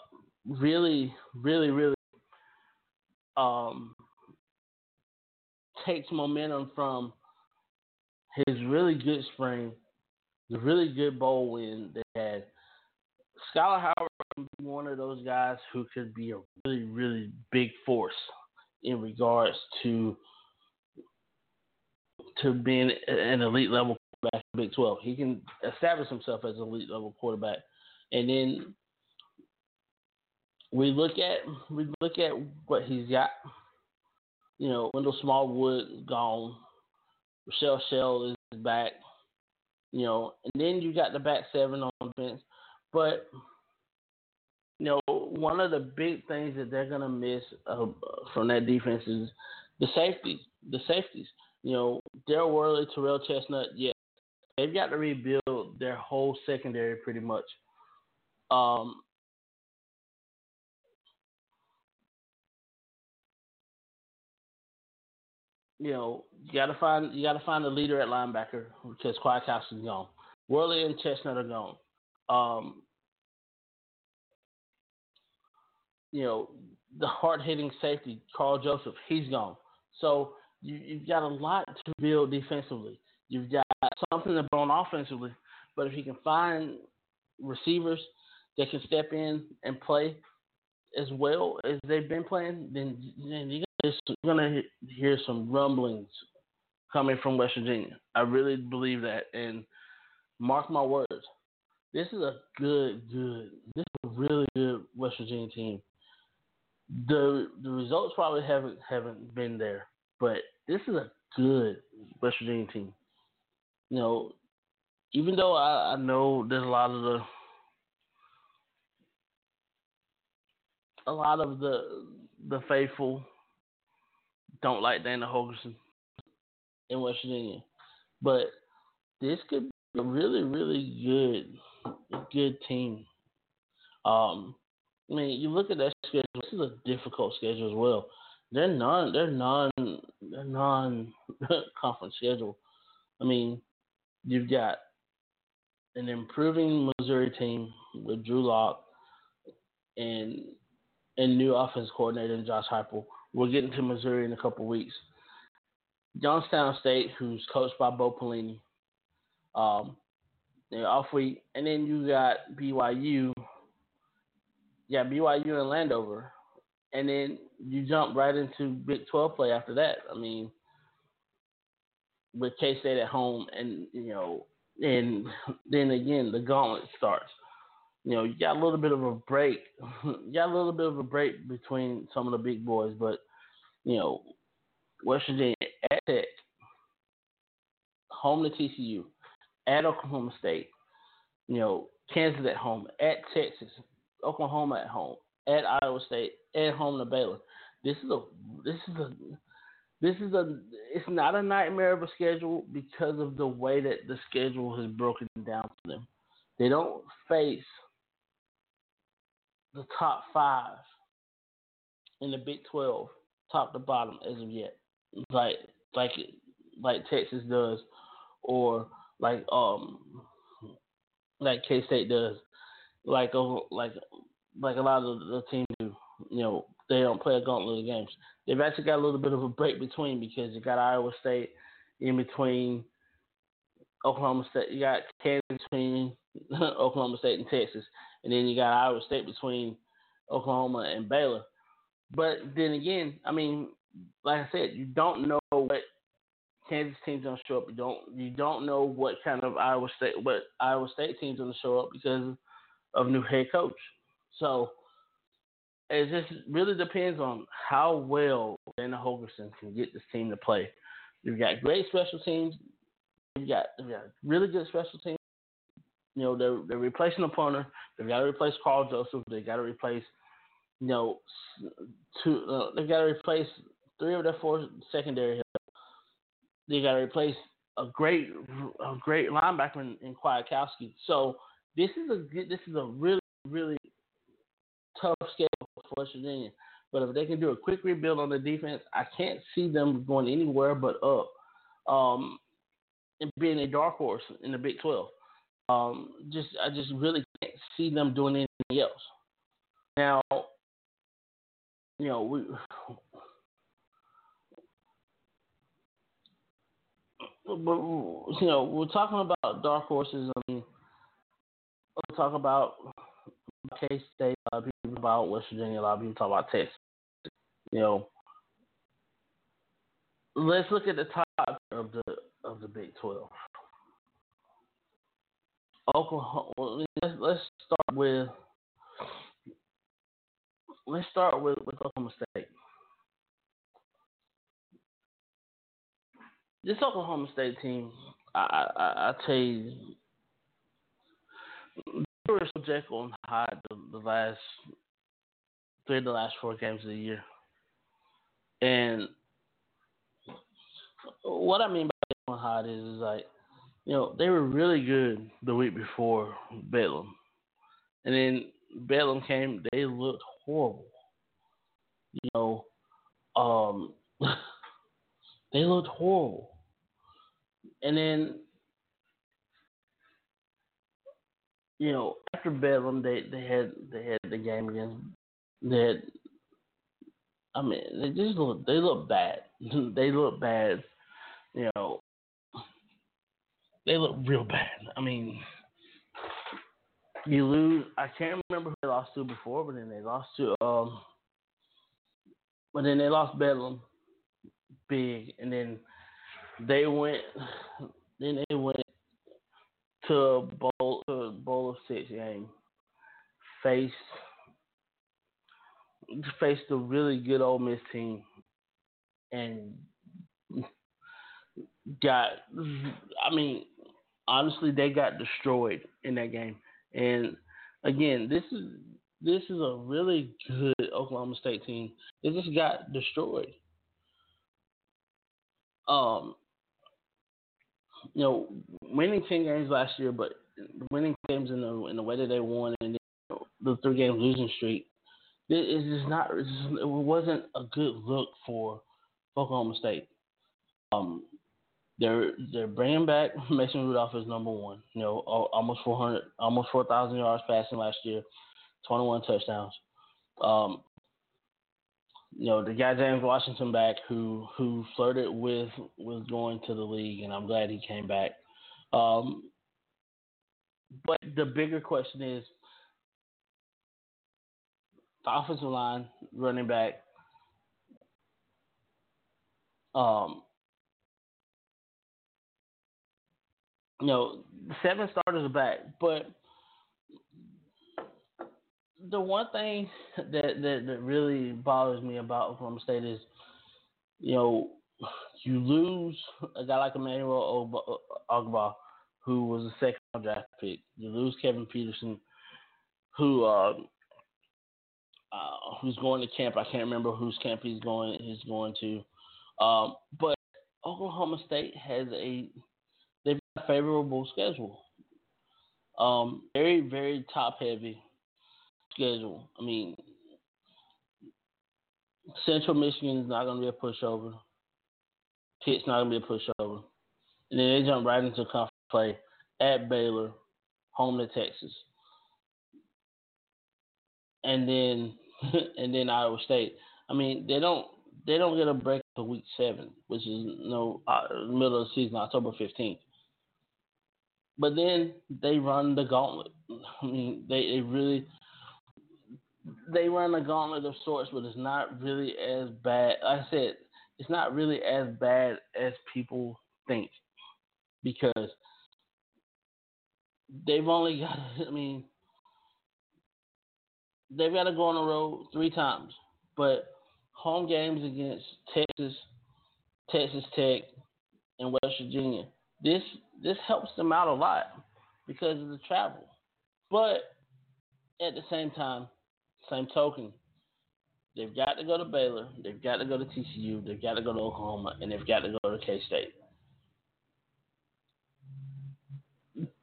really, really, really um, takes momentum from his really good spring, the really good bowl win they had. Skylar Howard can be one of those guys who could be a really, really big force in regards to to being an elite level quarterback in Big 12. He can establish himself as an elite level quarterback. And then we look at we look at what he's got. You know, Wendell Smallwood gone. Rushel Shell is back. You know, and then you got the back seven on defense. But you know, one of the big things that they're gonna miss uh, from that defense is the safeties. The safeties. You know, Daryl Worley, Terrell Chestnut, yeah, they've got to rebuild their whole secondary pretty much. Um, you know, you gotta find you gotta find a leader at linebacker because Kwiatkoski's gone. Worley and Chestnut are gone. Um, you know, the hard hitting safety, Karl Joseph, he's gone. So you, you've got a lot to build defensively. You've got something to build offensively, but if you can find receivers that can step in and play as well as they've been playing, then, then you're gonna hear some rumblings coming from West Virginia. I really believe that, and mark my words, this is a good, good, this is a really good West Virginia team. The the results probably haven't haven't been there, but this is a good West Virginia team. You know, even though I, I know there's a lot of the a lot of the the faithful don't like Dana Holgorsen in West Virginia, but this could be a really really good good team. Um, I mean, you look at that schedule. This is a difficult schedule as well. They're non they're non they're non conference schedule. I mean, you've got an improving Missouri team with Drew Lock and and new offense coordinator Josh Heupel. We're getting to Missouri in a couple weeks. Youngstown State, who's coached by Bo Pelini, um, they're off week, and then you got BYU. Yeah, BYU and Landover, and then you jump right into Big Twelve play after that. I mean, with K State at home, and you know, and then again the gauntlet starts. You know, you got a little bit of a break. You got a little bit of a break between some of the big boys, but you know, West Virginia at Tech, home to TCU, at Oklahoma State, you know, Kansas at home, at Texas, Oklahoma at home, at Iowa State, at home to Baylor. This is a this is a this is a it's not a nightmare of a schedule because of the way that the schedule has broken down for them. They don't face the top five in the Big Twelve, top to bottom as of yet. Like like like Texas does, or like um like K State does, like like like a lot of the teams do. You know, they don't play a gauntlet of games. They've actually got a little bit of a break between because you got Iowa State in between Oklahoma State. You got Kansas between Oklahoma State and Texas, and then you got Iowa State between Oklahoma and Baylor. But then again, I mean, like I said, you don't know what Kansas team's gonna show up. You don't you don't know what kind of Iowa State what Iowa State team's gonna show up because of new head coach. So it just really depends on how well Dana Holgorsen can get this team to play. You've got great special teams. You've got, you've got really good special teams. You know, they're, they're replacing punter. They've got to replace Karl Joseph. They've got to replace, you know, two, uh, they've got to replace three of their four secondary. They got to replace a great, a great linebacker in, in Kwiatkoski. So this is a this is a really, really tough schedule for Virginia. But if they can do a quick rebuild on the defense, I can't see them going anywhere but up. Um, and being a dark horse in the Big Twelve. Um, just I just really can't see them doing anything else. Now, you know, we but you know, we're talking about dark horses. I mean, we'll talk about K State. Lot of people about West Virginia. A lot of people talk about Texas. You know, let's look at the top of the of the Big Twelve. Oklahoma. Let's, let's start with let's start with, with Oklahoma State. This Oklahoma State team, I I, I tell you, they were so Jekyll and the, the last three of the last four games of the year, and what I mean by Jekyll is, is like, you know, they were really good the week before Bedlam, and then Bedlam came, they looked horrible. You know, um, they looked horrible. And then, you know, after Bedlam, they they had they had the game against they. I mean, they just look they look bad. they look bad. You know, they look real bad. I mean, you lose. I can't remember who they lost to before, but then they lost to um. But then they lost Bedlam big, and then they went. Then they went to a bowl to a bowl of six game. Faced faced a really good Ole Miss team, and got. I mean, honestly, they got destroyed in that game. And again, this is this is a really good Oklahoma State team. They just got destroyed. Um, you know, winning ten games last year, but winning games in the in the way that they won and the three game losing streak, it, it's just not. It's just, it wasn't a good look for Oklahoma State. Um, they're they're bringing back Mason Rudolph as number one. You know, almost 400, almost 4,000 yards passing last year, 21 touchdowns. Um, you know, the guy James Washington back who who flirted with was going to the league, and I'm glad he came back. Um, but the bigger question is the offensive line, running back. Um, you know, seven starters are back, but the one thing that, that, that really bothers me about Oklahoma State is, you know, you lose a guy like Emmanuel Ogbah, who was a second round draft pick. You lose Kevin Peterson, who uh, uh, who's going to camp. I can't remember whose camp he's going. He's going to. Um, but Oklahoma State has a they've got a favorable schedule. Um, very very top heavy schedule. I mean, Central Michigan is not going to be a pushover. Pitt's not going to be a pushover. And then they jump right into conference play at Baylor, home to Texas. And then and then Iowa State. I mean, they don't they don't get a break until week seven, which is know uh, middle of the season, October fifteenth. But then they run the gauntlet. I mean, they, they really they run a gauntlet of sorts, but it's not really as bad. Like I said, it's not really as bad as people think because they've only got. I mean, they've got to go on the road three times, but home games against Texas, Texas Tech, and West Virginia. This this helps them out a lot because of the travel, but at the same time, same token, they've got to go to Baylor, they've got to go to TCU, they've got to go to Oklahoma, and they've got to go to K State.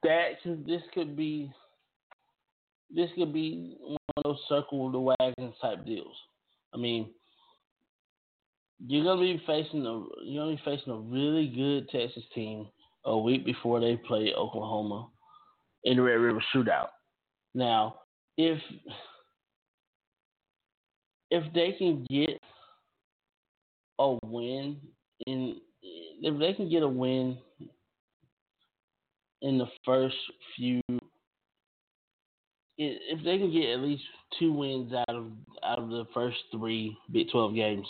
That this could be this could be one of those circle the wagons type deals. I mean, you're gonna be facing a you're gonna be facing a really good Texas team a week before they play Oklahoma in the Red River Shootout. Now, if if they can get a win in if they can get a win in the first few if they can get at least two wins out of out of the first three Big Twelve games,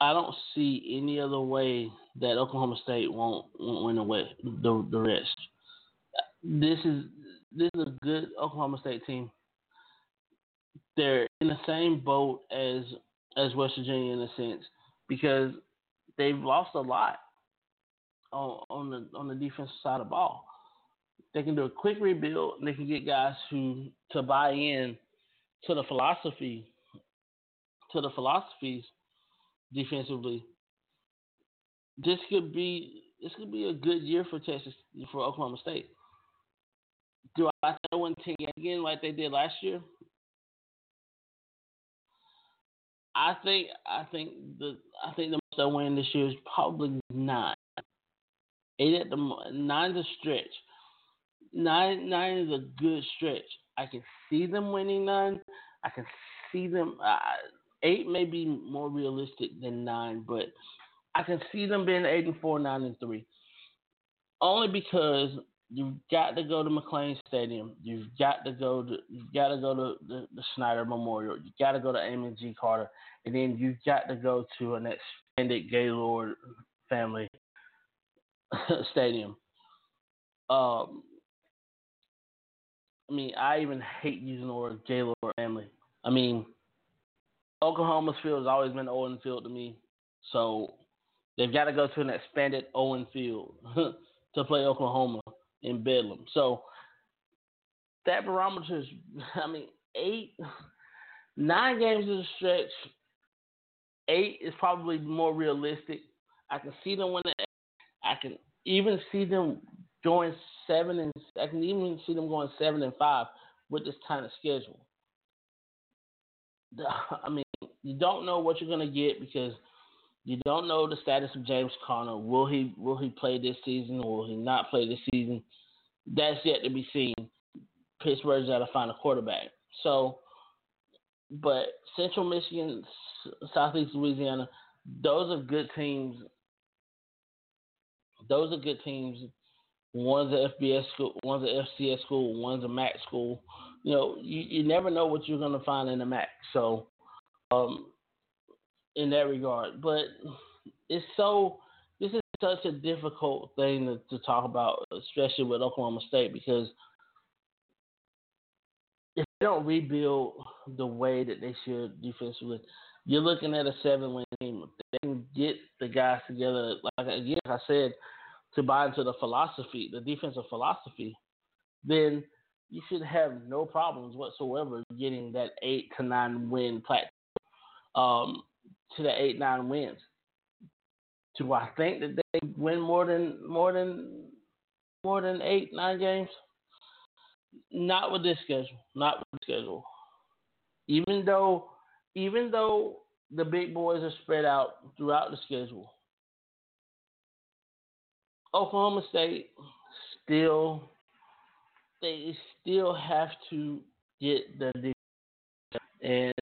I don't see any other way that Oklahoma State won't, won't win the, the the rest. This is this is a good Oklahoma State team they're in the same boat as as West Virginia in a sense because they've lost a lot on, on the on the defensive side of ball. They can do a quick rebuild and they can get guys who to buy in to the philosophy to the philosophies defensively. This could be this could be a good year for Texas for Oklahoma State. Do I throw one ten again like they did last year? I think I think the I think the most I win this year is probably nine. Eight at the nine's a stretch. Nine nine is a good stretch. I can see them winning nine. I can see them. Uh, eight may be more realistic than nine, but I can see them being eight and four, nine and three. Only because You've got to go to McLane Stadium. You've got to go to you've got to go to the, the Snyder Memorial. You got to go to Amon G. Carter, and then you've got to go to an expanded Gaylord family stadium. Um, I mean, I even hate using the word Gaylord family. I mean, Oklahoma's field has always been Owen Field to me, so they've got to go to an expanded Owen Field to play Oklahoma in Bedlam. So that barometer is, I mean, eight, nine games is a stretch. Eight is probably more realistic. I can see them winning. I can even see them going seven and I can even see them going seven and five with this kind of schedule. I mean, you don't know what you're gonna get because you don't know the status of James Conner. Will he will he play this season or will he not play this season? That's yet to be seen. Pittsburgh's got to find a quarterback. So, but Central Michigan, Southeast Louisiana, those are good teams. Those are good teams. One's a FBS school, one's a FCS school, one's a MAC school. You know, you, you never know what you're going to find in the MAC. So, um, in that regard, but it's so. This is such a difficult thing to, to talk about, especially with Oklahoma State, because if they don't rebuild the way that they should defensively, you're looking at a seven win team. They can get the guys together, like again, like I said, to buy into the philosophy, the defensive philosophy, then you should have no problems whatsoever getting that eight to nine win platform. um, to the eight nine wins. Do I think that they win more than more than more than eight nine games? Not with this schedule. Not with the schedule. Even though even though the big boys are spread out throughout the schedule, Oklahoma State still they still have to get the and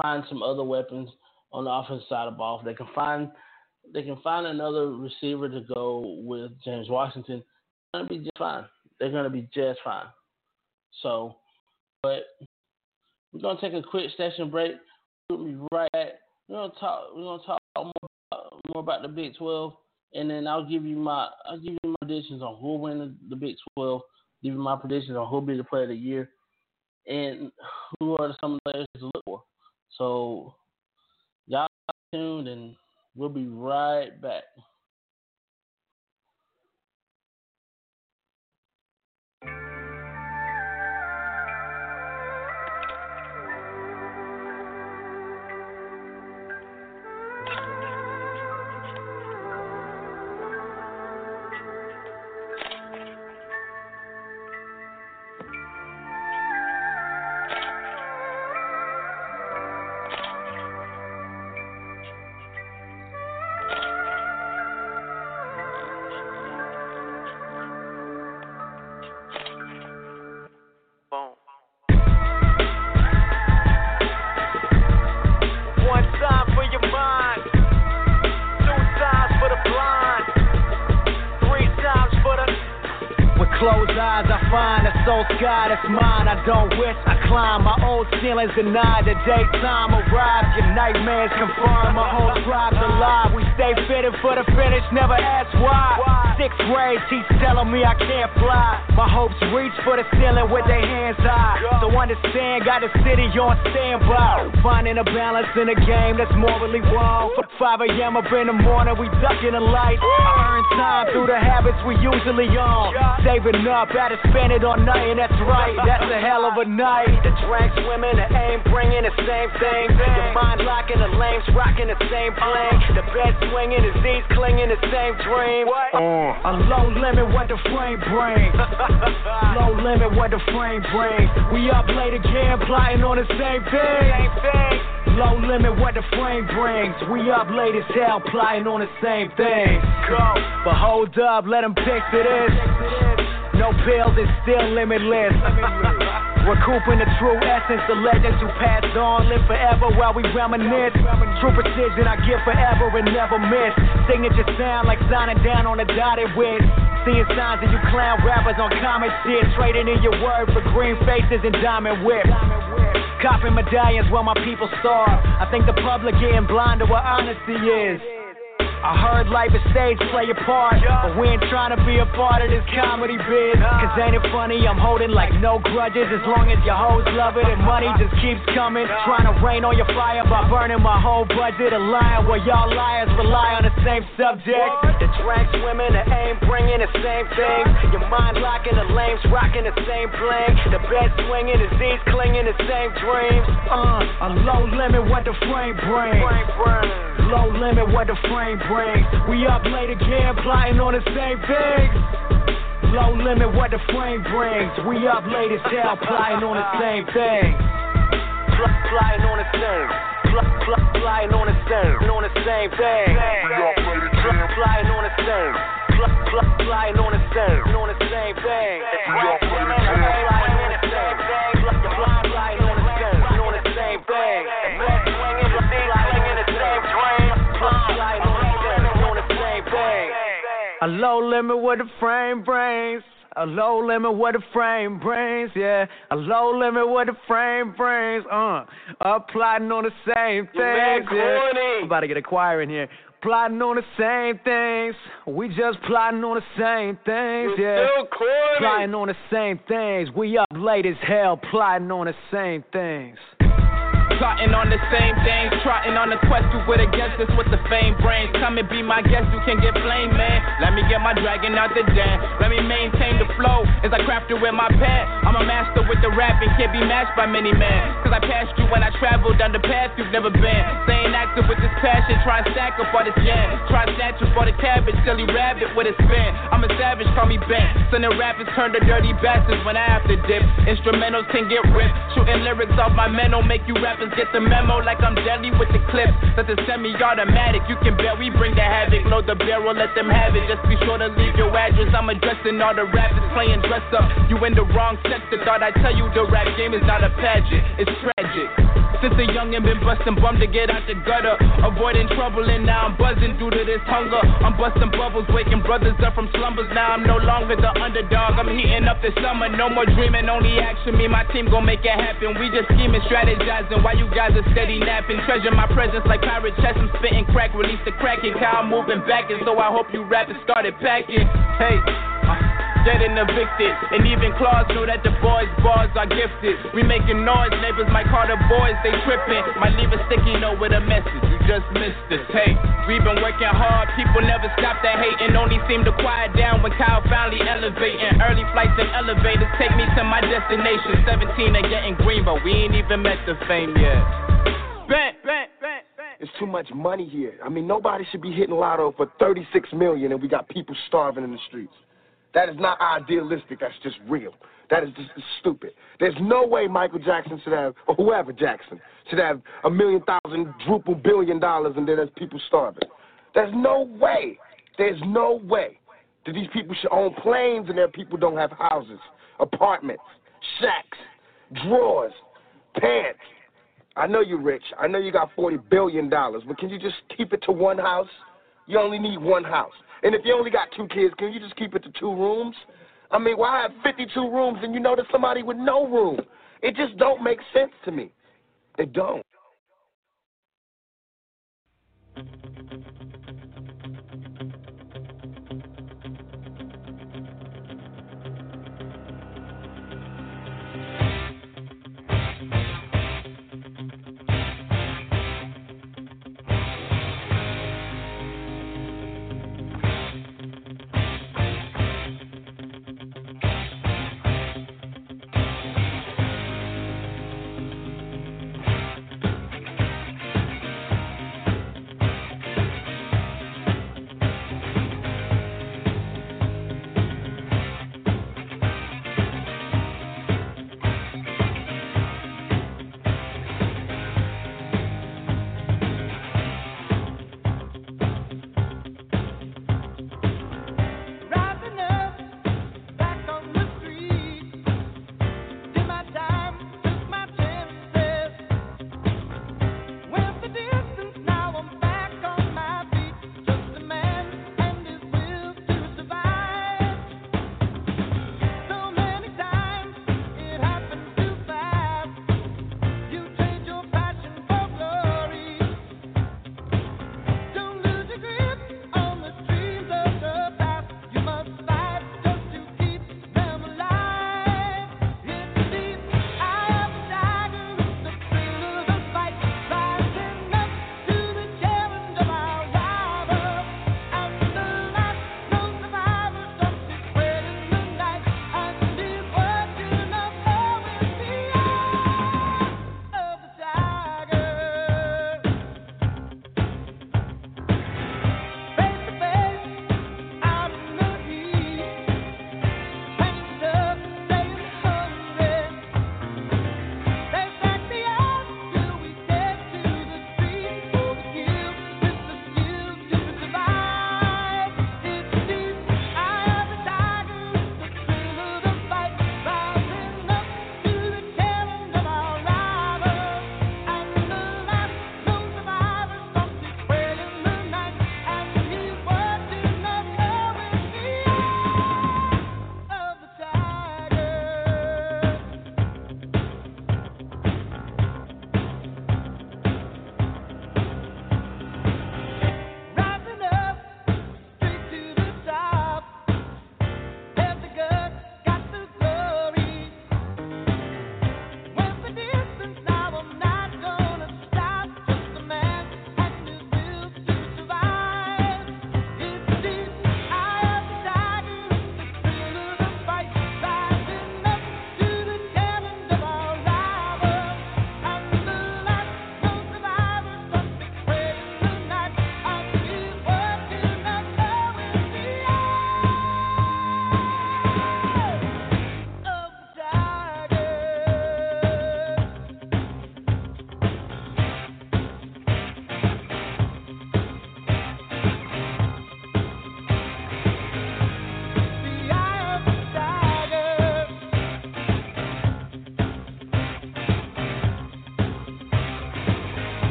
find some other weapons on the offensive side of the ball. If they can find they can find another receiver to go with James Washington, they're gonna be just fine. They're gonna be just fine. So, but we're gonna take a quick session break. We'll be right back. We're gonna talk. We're gonna talk more about, more about the Big Twelve, and then I'll give you my I'll give you my predictions on who'll win the, the Big Twelve. Give you my predictions on who'll be the player of the year, and who are some of the players to look for. So, y'all tuned, and we'll be right back. Ceilings denied, the daytime arrives. Your nightmares confirm, my whole tribe's alive. We stay fitted for the finish, never ask why. Sixth grade, teach telling me I can't fly. My hopes reach for the ceiling with their hands high. So understand, got the city on standby. Finding a balance in a game that's morally wrong. For 5 a.m. up in the morning, we ducking the light. I earn time through the habits we usually on. Saving up, had to spend it on nothing that's right. That's a hell of a night. The drink swimming, the aim bringing the same thing. Your mind locking, the lames rocking the same plane. The bed swinging, the Z's clinging the same dream. Uh, a low limit, what the frame brings. low limit, what the frame brings. We up late again, plotting on the same thing. Same thing. Low limit, what the frame brings. We up late as hell, plotting on the same thing. Go. But hold up, let them picture this. No pills, it's still limitless. Recouping the true essence, the legends who passed on live forever while we reminisce. True precision, I give forever and never miss. Signature sound like signing down on a dotted with. Seeing signs of you clown rappers on common shit. Trading in your word for green faces and diamond whips. Copping medallions while my people starve. I think the public getting blind to what honesty is. I heard life is stage, play a part. But we ain't trying to be a part of this comedy biz. Cause ain't it funny? I'm holding like no grudges as long as your hoes love it and money just keeps coming. Trying to rain on your fire by burning my whole budget. A lion where y'all liars rely on the same subject. The drank swimming, the aim bringing the same thing. Your mind locking, the lames rocking the same bling. The bed swinging, the Z's clinging the same dreams. Uh, a low limit, what the frame brings. Low limit, what the frame brings. We up late again, plotting on the same things. Low limit, what the frame brings. We up late as hell, plotting on the same thing. Plotting on the same. Plotting on the same. On the same thing. Plotting on the same. Plotting on the same. On the same thing. A low limit what the frame brings. A low limit what the frame brings, yeah. A low limit what the frame brings, uh. Up plotting on the same things, yeah. I'm about to get a choir in here. Plotting on the same things. We just plotting on the same things, yeah. Still corny. Plotting on the same things. We up late as hell, plotting on the same things. Plotting on the same things, trotting on the quest to with a guest that's what the fame brings. Come and be my guest, you can get flame, man. Let me get my dragon out the den. Let me maintain the flow as I craft it with my pen. I'm a master with the rap and can't be matched by many men. Cause I passed you when I traveled down the path you've never been. Staying active with this passion, try and stack up all this jam. Try and snatch up all the cabbage, silly rabbit with a spin. I'm a savage, call me Ben. Sending rappers turn to dirty bastards when I have to dip. Instrumentals can get ripped. Shooting lyrics off my mental make you rappers get the memo like I'm deadly with the clips. That's a semi-automatic. You can bet we bring the havoc. Load the barrel, let them have it. Just be sure to leave your address. I'm addressing all the rappers playing dress up. You in the wrong sector. Thought I tell you the rap game is not a pageant. It's tragic. Since a youngin' been bustin' bum to get out the gutter. Avoiding trouble and now I'm buzzing due to this hunger. I'm busting bubbles, waking brothers up from slumbers. Now I'm no longer the underdog. I'm heating up this summer. No more dreaming, only action. Me my team gon' make it happen. We just scheming, strategizing. Why you guys are steady napping? Treasure my presence like pirate chest. I'm spitting crack, release the cracking. Cow moving back, and so I hope you rappers started packing. Hey. Dead and evicted, and even Claus knew that the boys' bars are gifted. We making noise, neighbors might call the boys, they tripping. Might leave a sticky note with a message, you just missed this. Hey, we been working hard, people never stop that hating, only seem to quiet down when Kyle finally elevating. Early flights and elevators take me to my destination. 17 and getting green, but we ain't even met the fame yet. Bent. It's too much money here. I mean, nobody should be hitting lotto for 36 million and we got people starving in the streets. That is not idealistic. That's just real. That is just stupid. There's no way Michael Jackson should have, or whoever Jackson, should have a million thousand, druple billion dollars and then there's people starving. There's no way. There's no way that these people should own planes and their people don't have houses, apartments, shacks, drawers, pants. I know you're rich. I know you got $40 billion, but can you just keep it to one house? You only need one house. And if you only got two kids, can you just keep it to two rooms? I mean, why have 52 rooms and you know there's somebody with no room? It just don't make sense to me. It don't.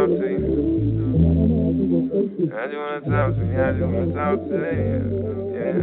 Talk to you. I just wanna talk to you. I just wanna talk to you. Yeah.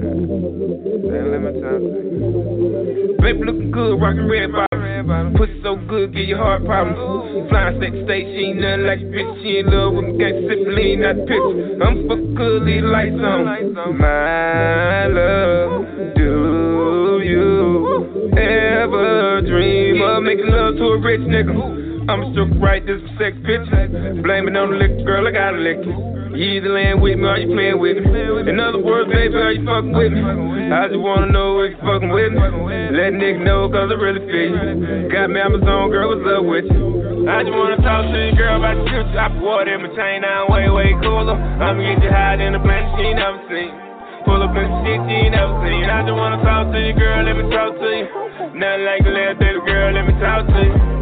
let me talk to you. Baby looking good, rockin' red bottom. Pussy so good, give your heart problems. Flying sex state, she ain't nothing like a bitch. She in love with me, got sippin' lean, not pitch. I'm fucking good, leave the lights on. My love, do you ever dream of making love to a rich nigga? I'm stroke right, this sex pictures. Blame it on the liquor, girl, I gotta lick. You either laying with me or you playing with me. In other words, baby, are you fucking with me? I just wanna know if you fucking with me. Let Nick know, cause I really feel you. Got me Amazon, girl, what's up with you? I just wanna talk to you, girl, about the future. I put water in my chain, now I'm way, way cooler. I'ma get you high in the planet she never seen. Pull up in shit she never seen. I just wanna talk to you, girl, let me talk to you. Nothing like a little baby girl, let me talk to you.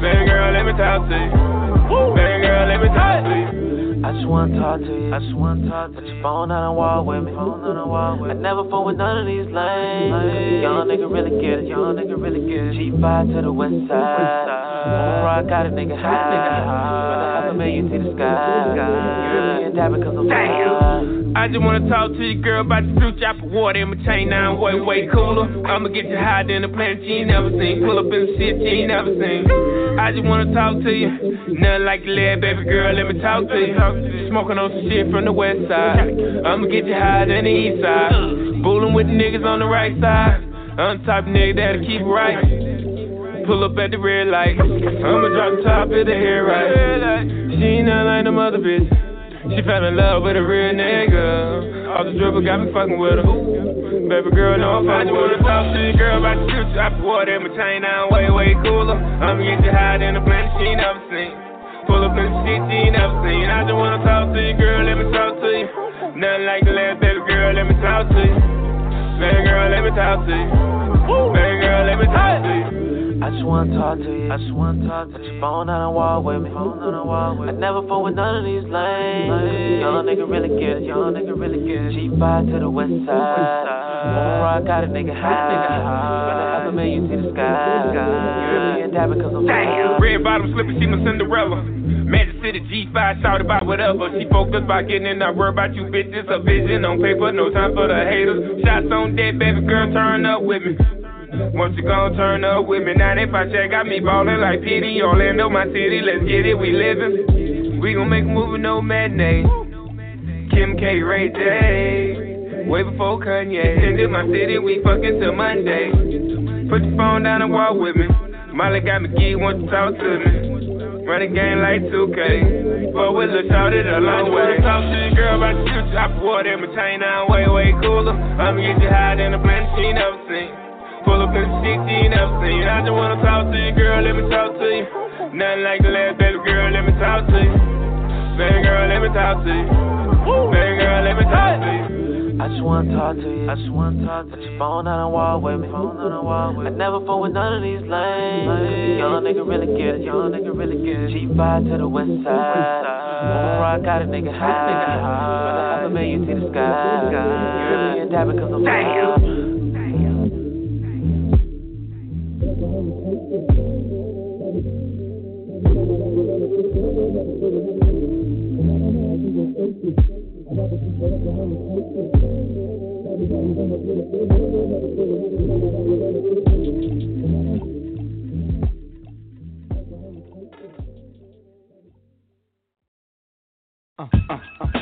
Baby girl, let me talk to you. Baby girl, let me talk to you. I just wanna talk to you. I just wanna talk to Put you. your phone on the wall with me. Phone on the wall with me. I never phone with none of these lanes. Young nigga really get it. Young nigga really get it. G5 to the west side. On rock, got a nigga high. Rather have a million see the sky. you European diamond cause I'm Damn. I just wanna talk to you, girl, about the future. I put water in my chain, now I'm way, way cooler. I'ma get you higher than the planet you ain't never seen. Pull up in the shit you ain't never seen. I just wanna talk to you. Nothing like the lead, baby girl, let me talk to you. Smoking on some shit from the west side. I'ma get you higher than the east side. Bullin' with the niggas on the right side. I'm the type nigga that'll keep right. Pull up at the red light. I'ma drop top of the hair right. She ain't nothing like them other bitch. She fell in love with a real nigga. All the dribble got me fucking with her. Baby girl, no, I'm fucking with her. Talk to you, girl, about the future. I put water in my chain, now way, way cooler. I'ma get you higher than the planet she never seen. Pull up in shit ain't never seen. I just wanna talk to you, girl, let me talk to you. Nothing like the last baby girl, let me talk to you. Baby girl, let me talk to you. Baby girl, let me talk to you. I just wanna talk to you. I just wanna talk to Put you. your phone on the wall with me. Phone on the wall with me. I never phone with none of these lanes. Young nigga really get it. Young nigga really get it. G5 to the west side. On rock, got a nigga high. Rather have a million see the sky. European diamond cause I'm Damn. Red bottom slipping, she my Cinderella. Magic City G5, shout about whatever. She focused by getting in, not worry about you bitches. A vision on paper, no time for the haters. Shots on dead, baby girl, turn up with me. Once you gon' turn up with me, 95 check, got me ballin' like PD. Orlando, my city, let's get it, we livin'. We gon' make a movie, no matinee. Kim K, Ray J. Way before Kanye. Into my city, we fuckin' till Monday. Put your phone down and walk with me. Molly got me geek, want to talk to me. Run the game like 2K. But with a shot it a long way. to Talk to the girl about the future. I put water in my chain, I'm way, way cooler. I'ma get you higher than the planet she never seen. Pull up in the shit you ain't never seen. I just wanna talk to you, girl, let me talk to you. Nothing like the last baby girl, let me talk to you. Baby girl, let me talk to you. Baby girl, let me talk to you. I just wanna talk to you. I just wanna talk to you. Put your phone on the wall with me. Phone on the wall with me. I never phone with none of these lanes. Young nigga really get it. Young nigga really get it. G5 to the west side. On rock, got a nigga high. Rather have a million see the sky. European diamond cause I'm Damn. Uh, uh, uh.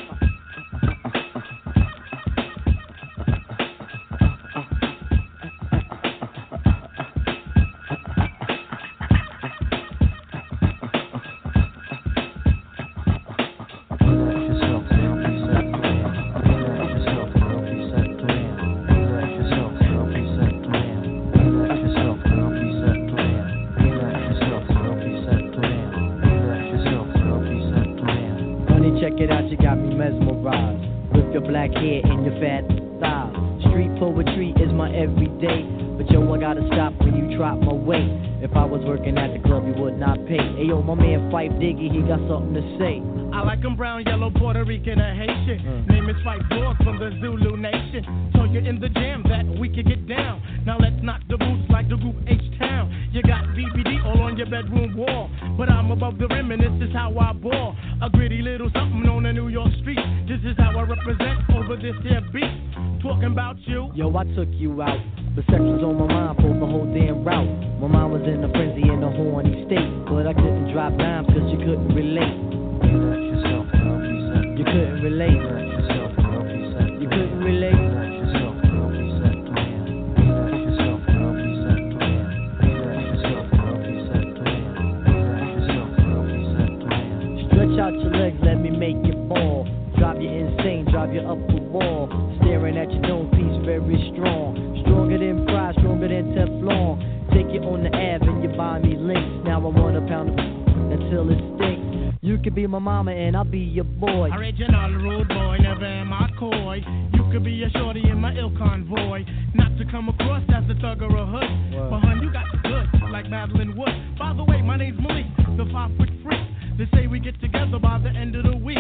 Fall. Drive you insane, drive you up the wall. Staring at your dome piece, very strong. Stronger than pride, stronger than Teflon. Take you on the Ave and you buy me links. Now I want a pound of until it stinks. You could be my mama and I'll be your boy. Original rude boy, never am I coy. You could be a shorty in my ill convoy. Not to come across as a thug or a hood. Whoa. But hun, you got the goods, like Madeline Wood. By the way, my name's Malik, the five foot freak. They say we get together by the end of the week.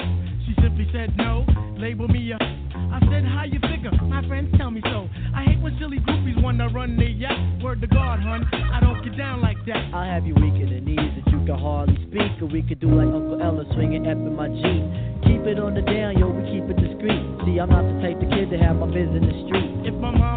Simply said no, label me a. I said, how you figure? My friends tell me so. I hate when silly groupies wanna run their yacht. Word to God, hun, I don't get down like that. I'll have you weak in the knees that you can hardly speak. Or we could do like Uncle Ella swinging F in my Jeep. Keep it on the down, yo, we keep it discreet. See, I'm not the type of kid to have my biz in the street.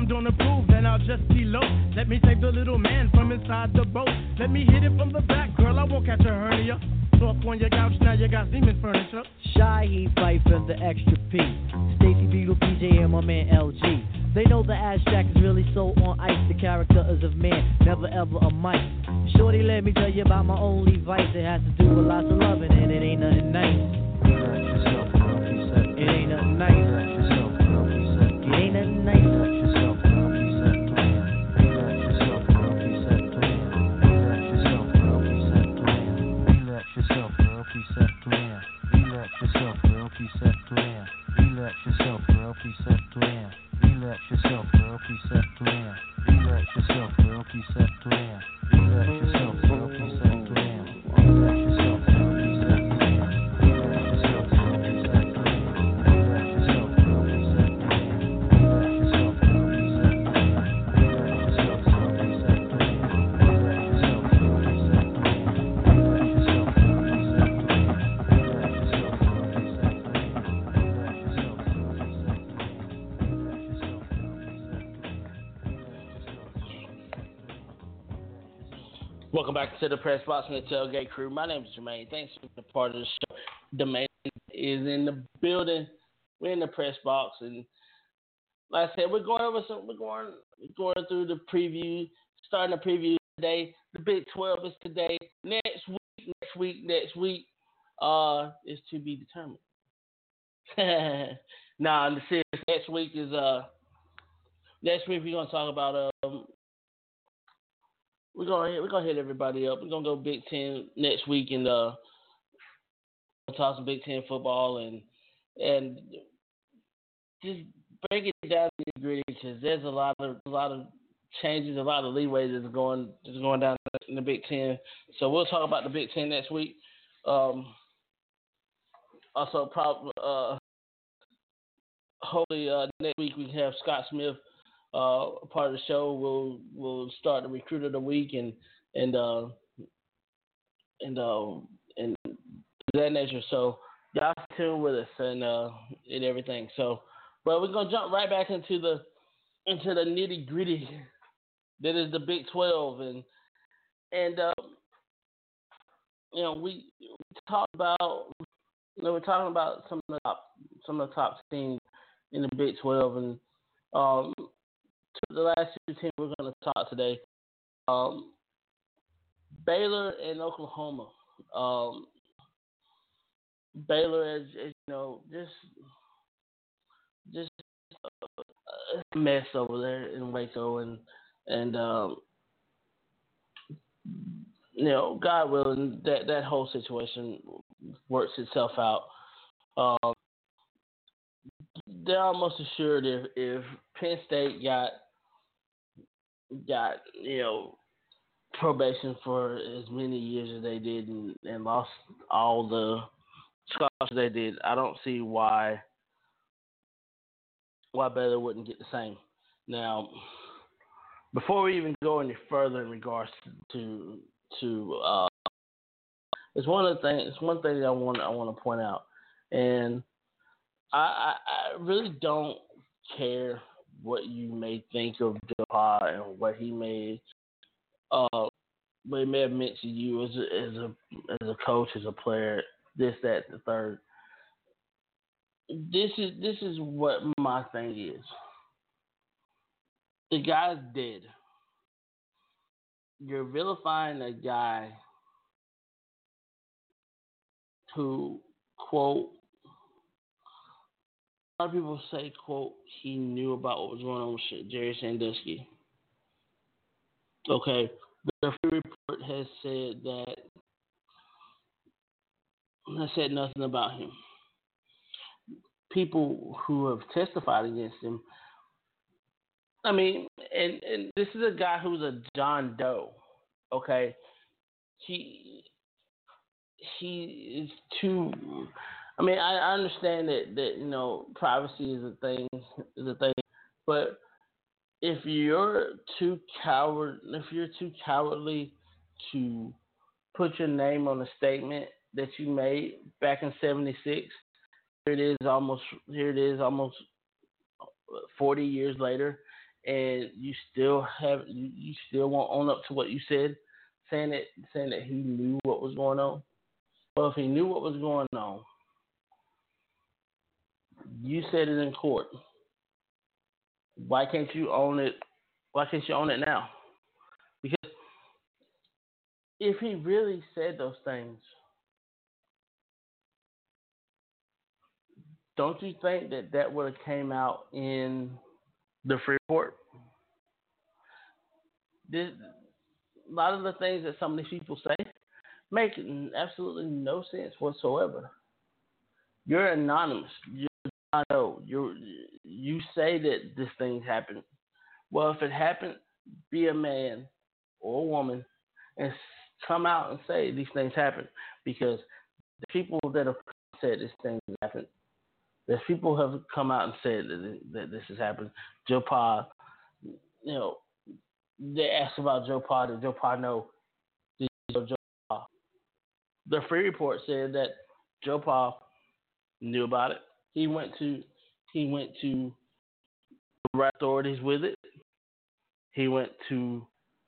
Mom don't approve, then I'll just be low. Let me take the little man from inside the boat. Let me hit it from the back, girl, I won't catch a hernia off on your couch, now you got Siemens furniture. Shy, he fight for the extra P. Stacy Beetle, PJ, and my man LG. They know the ass jack is really so on ice. The character is of man, never ever a mic. Shorty, let me tell you about my only vice. It has to do with lots of loving, and it ain't nothing nice. It ain't nothing nice. Girl, Relax yourself, girl, to the Press Box and the Tailgate Crew. My name is Jermaine. Thanks for being part of the show. Domain is in the building. We're in the press box, and like I said, we're going over some. We're going going through the preview, starting the preview today. The Big Twelve is today. Next week, next week, next week, uh, is to be determined. nah, the serious. Next week is uh, next week we're gonna talk about um we're gonna we're gonna hit everybody up. We're gonna go Big Ten next week and uh talk some Big Ten football and and just break it down to gritty because there's a lot of a lot of changes, a lot of leeway that's going that's going down in the Big Ten. So we'll talk about the Big Ten next week. Um, also, probably uh, hopefully uh, next week we can have Scott Smith uh, part of the show. We'll we'll start the recruit of the week and and uh, and uh, and that nature. So y'all tune with us and uh, and everything. So, but we're gonna jump right back into the into the nitty gritty that is the Big Twelve and and uh, you know we, we talk about you know we're talking about some of the top some of the top teams in the Big Twelve and um, the last two teams we're going to talk today. Um, Baylor and Oklahoma. Um, Baylor, as, you know, just just a mess over there in Waco, and and um, you know, God willing, that that whole situation works itself out. Um, they're almost assured if if Penn State got got you know probation for as many years as they did and, and lost all the scholarships they did, I don't see why why Baylor wouldn't get the same. Now, before we even go any further in regards to to uh, it's one of the things. It's one thing that I want I want to point out, and I, I, I really don't care what you may think of Joe and what he may uh what he may have meant to you as a, as a as a coach, as a player, this, that, the third. This is this is what my thing is. The guy's dead. You're vilifying a guy who quote lot of people say quote he knew about what was going on with Jerry Sandusky. Okay, the report has said that has said nothing about him. People who have testified against him. I mean, and and this is a guy who's a John Doe. Okay, he he is too. I mean, I, I understand that that you know privacy is a thing is a thing, but if you're too coward, if you're too cowardly to put your name on a statement that you made back in '76, here it is almost here it is almost 40 years later, and you still have you, still won't own up to what you said, saying that saying that he knew what was going on. Well, if he knew what was going on, you said it in court. Why can't you own it? Why can't you own it now? Because if he really said those things, don't you think that that would have came out in the Freeh report? This, a lot of the things that some of these people say make absolutely no sense whatsoever. You're anonymous. You're I know you you say that this thing happened. Well, if it happened, be a man or a woman and come out and say these things happen because the people that have said this thing happened. There's people have come out and said that, that this has happened. Joe Pa, you know, they asked about Joe Pa. Did Joe Pa know? Did Joe Pa? The Freeh report said that Joe Pa knew about it. He went to he went to the right authorities with it. He went to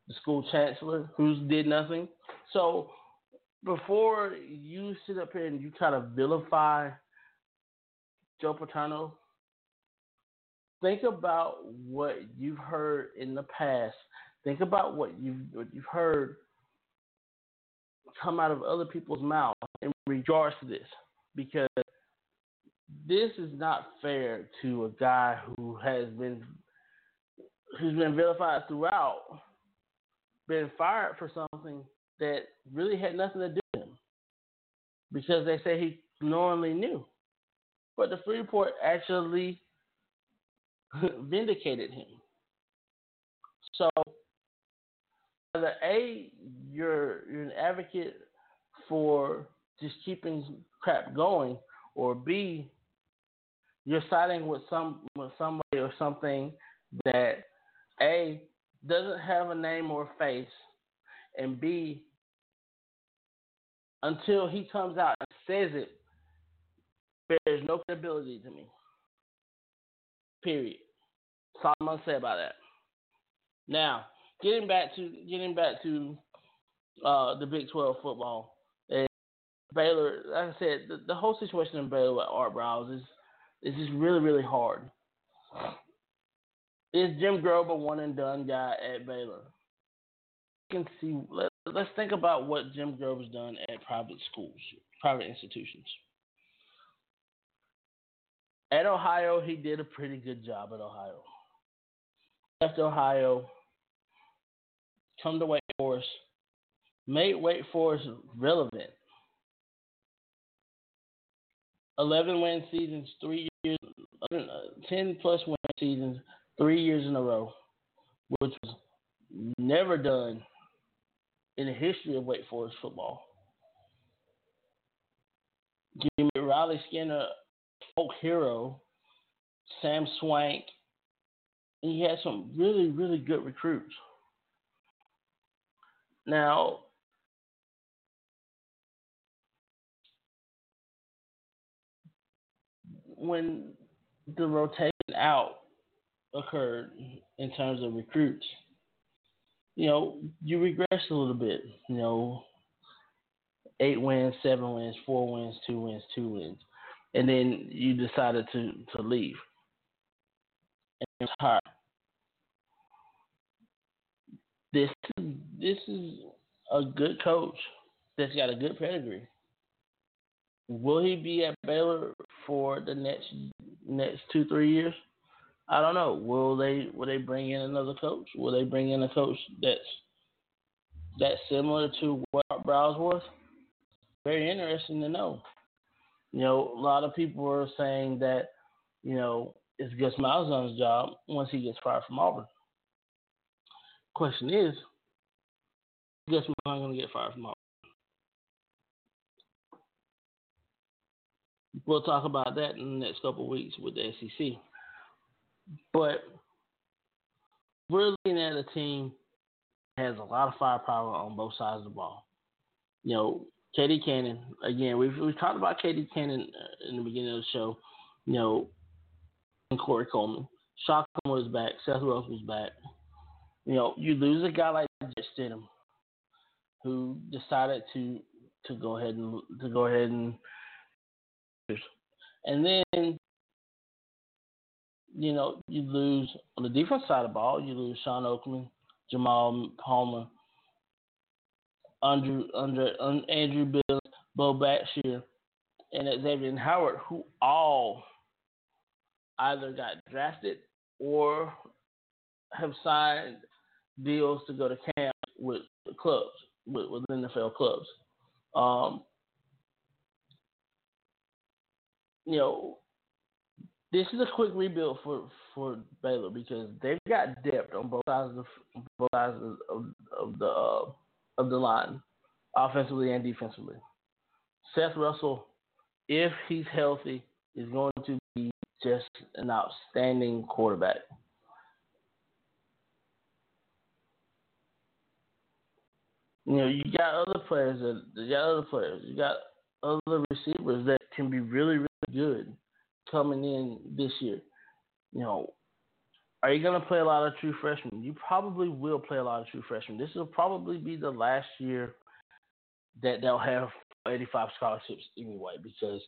the school chancellor, who did nothing. So before you sit up here and you try to vilify Joe Paterno, think about what you've heard in the past. Think about what you've what you've heard come out of other people's mouths in regards to this, because this is not fair to a guy who has been who's been vilified throughout, been fired for something that really had nothing to do with him. Because they say he normally knew. But the Freeh report actually vindicated him. So either A, you're you're an advocate for just keeping crap going, or B, you're siding with some with somebody or something that a doesn't have a name or face, and b until he comes out and says it, there's no credibility to me. Period. That's all I'm gonna say about that. Now, getting back to getting back to uh, the Big Twelve football. Baylor, like I said, the, the whole situation in Baylor with Art Briles is this is really, really hard. Is Jim Grobe a one and done guy at Baylor? Can see. Let, let's think about what Jim Grobe's done at private schools, private institutions. At Ohio, he did a pretty good job at Ohio. Left Ohio, come to Wake Forest, made Wake Forest relevant. 11 win seasons, three years, uh, 10 plus win seasons, three years in a row, which was never done in the history of Wake Forest football. Give me Riley Skinner, folk hero, Sam Swank, he had some really, really good recruits. Now, when the rotation out occurred in terms of recruits, you know, you regressed a little bit. You know, eight wins, seven wins, four wins, two wins, two wins, and then you decided to to leave and retire. This this is a good coach that's got a good pedigree. Will he be at Baylor for the next next two three years? I don't know. Will they will they bring in another coach? Will they bring in a coach that's that's similar to what Briles was? Very interesting to know. You know, a lot of people are saying that, you know, it's Gus Malzahn's job once he gets fired from Auburn. Question is, Gus Malzahn going to get fired from Auburn? We'll talk about that in the next couple weeks with the SEC. But we're looking at a team that has a lot of firepower on both sides of the ball. You know, KD Cannon, again, we've, we've talked about KD Cannon uh, in the beginning of the show, you know, and Corey Coleman. Shotgun was back. Seth Russell was back. You know, you lose a guy like Jarrett Stidham, who decided to to go ahead and to go ahead and and then you know you lose on the defense side of the ball. You lose Shawn Oakman, Jamal Palmer, Andrew, Andrew, Andrew Bill, Beau Blackshear, and Xavier Howard, who all either got drafted or have signed deals to go to camp with the clubs, with, with NFL clubs. Um, you know, this is a quick rebuild for for Baylor because they've got depth on both sides of both sides of, of, the uh, of the line, offensively and defensively. Seth Russell, if he's healthy, is going to be just an outstanding quarterback. You know, you got other players that you got other players, you got other receivers that can be really, really good coming in this year. You know, are you going to play a lot of true freshmen? You probably will play a lot of true freshmen. This will probably be the last year that they'll have 85 scholarships anyway, because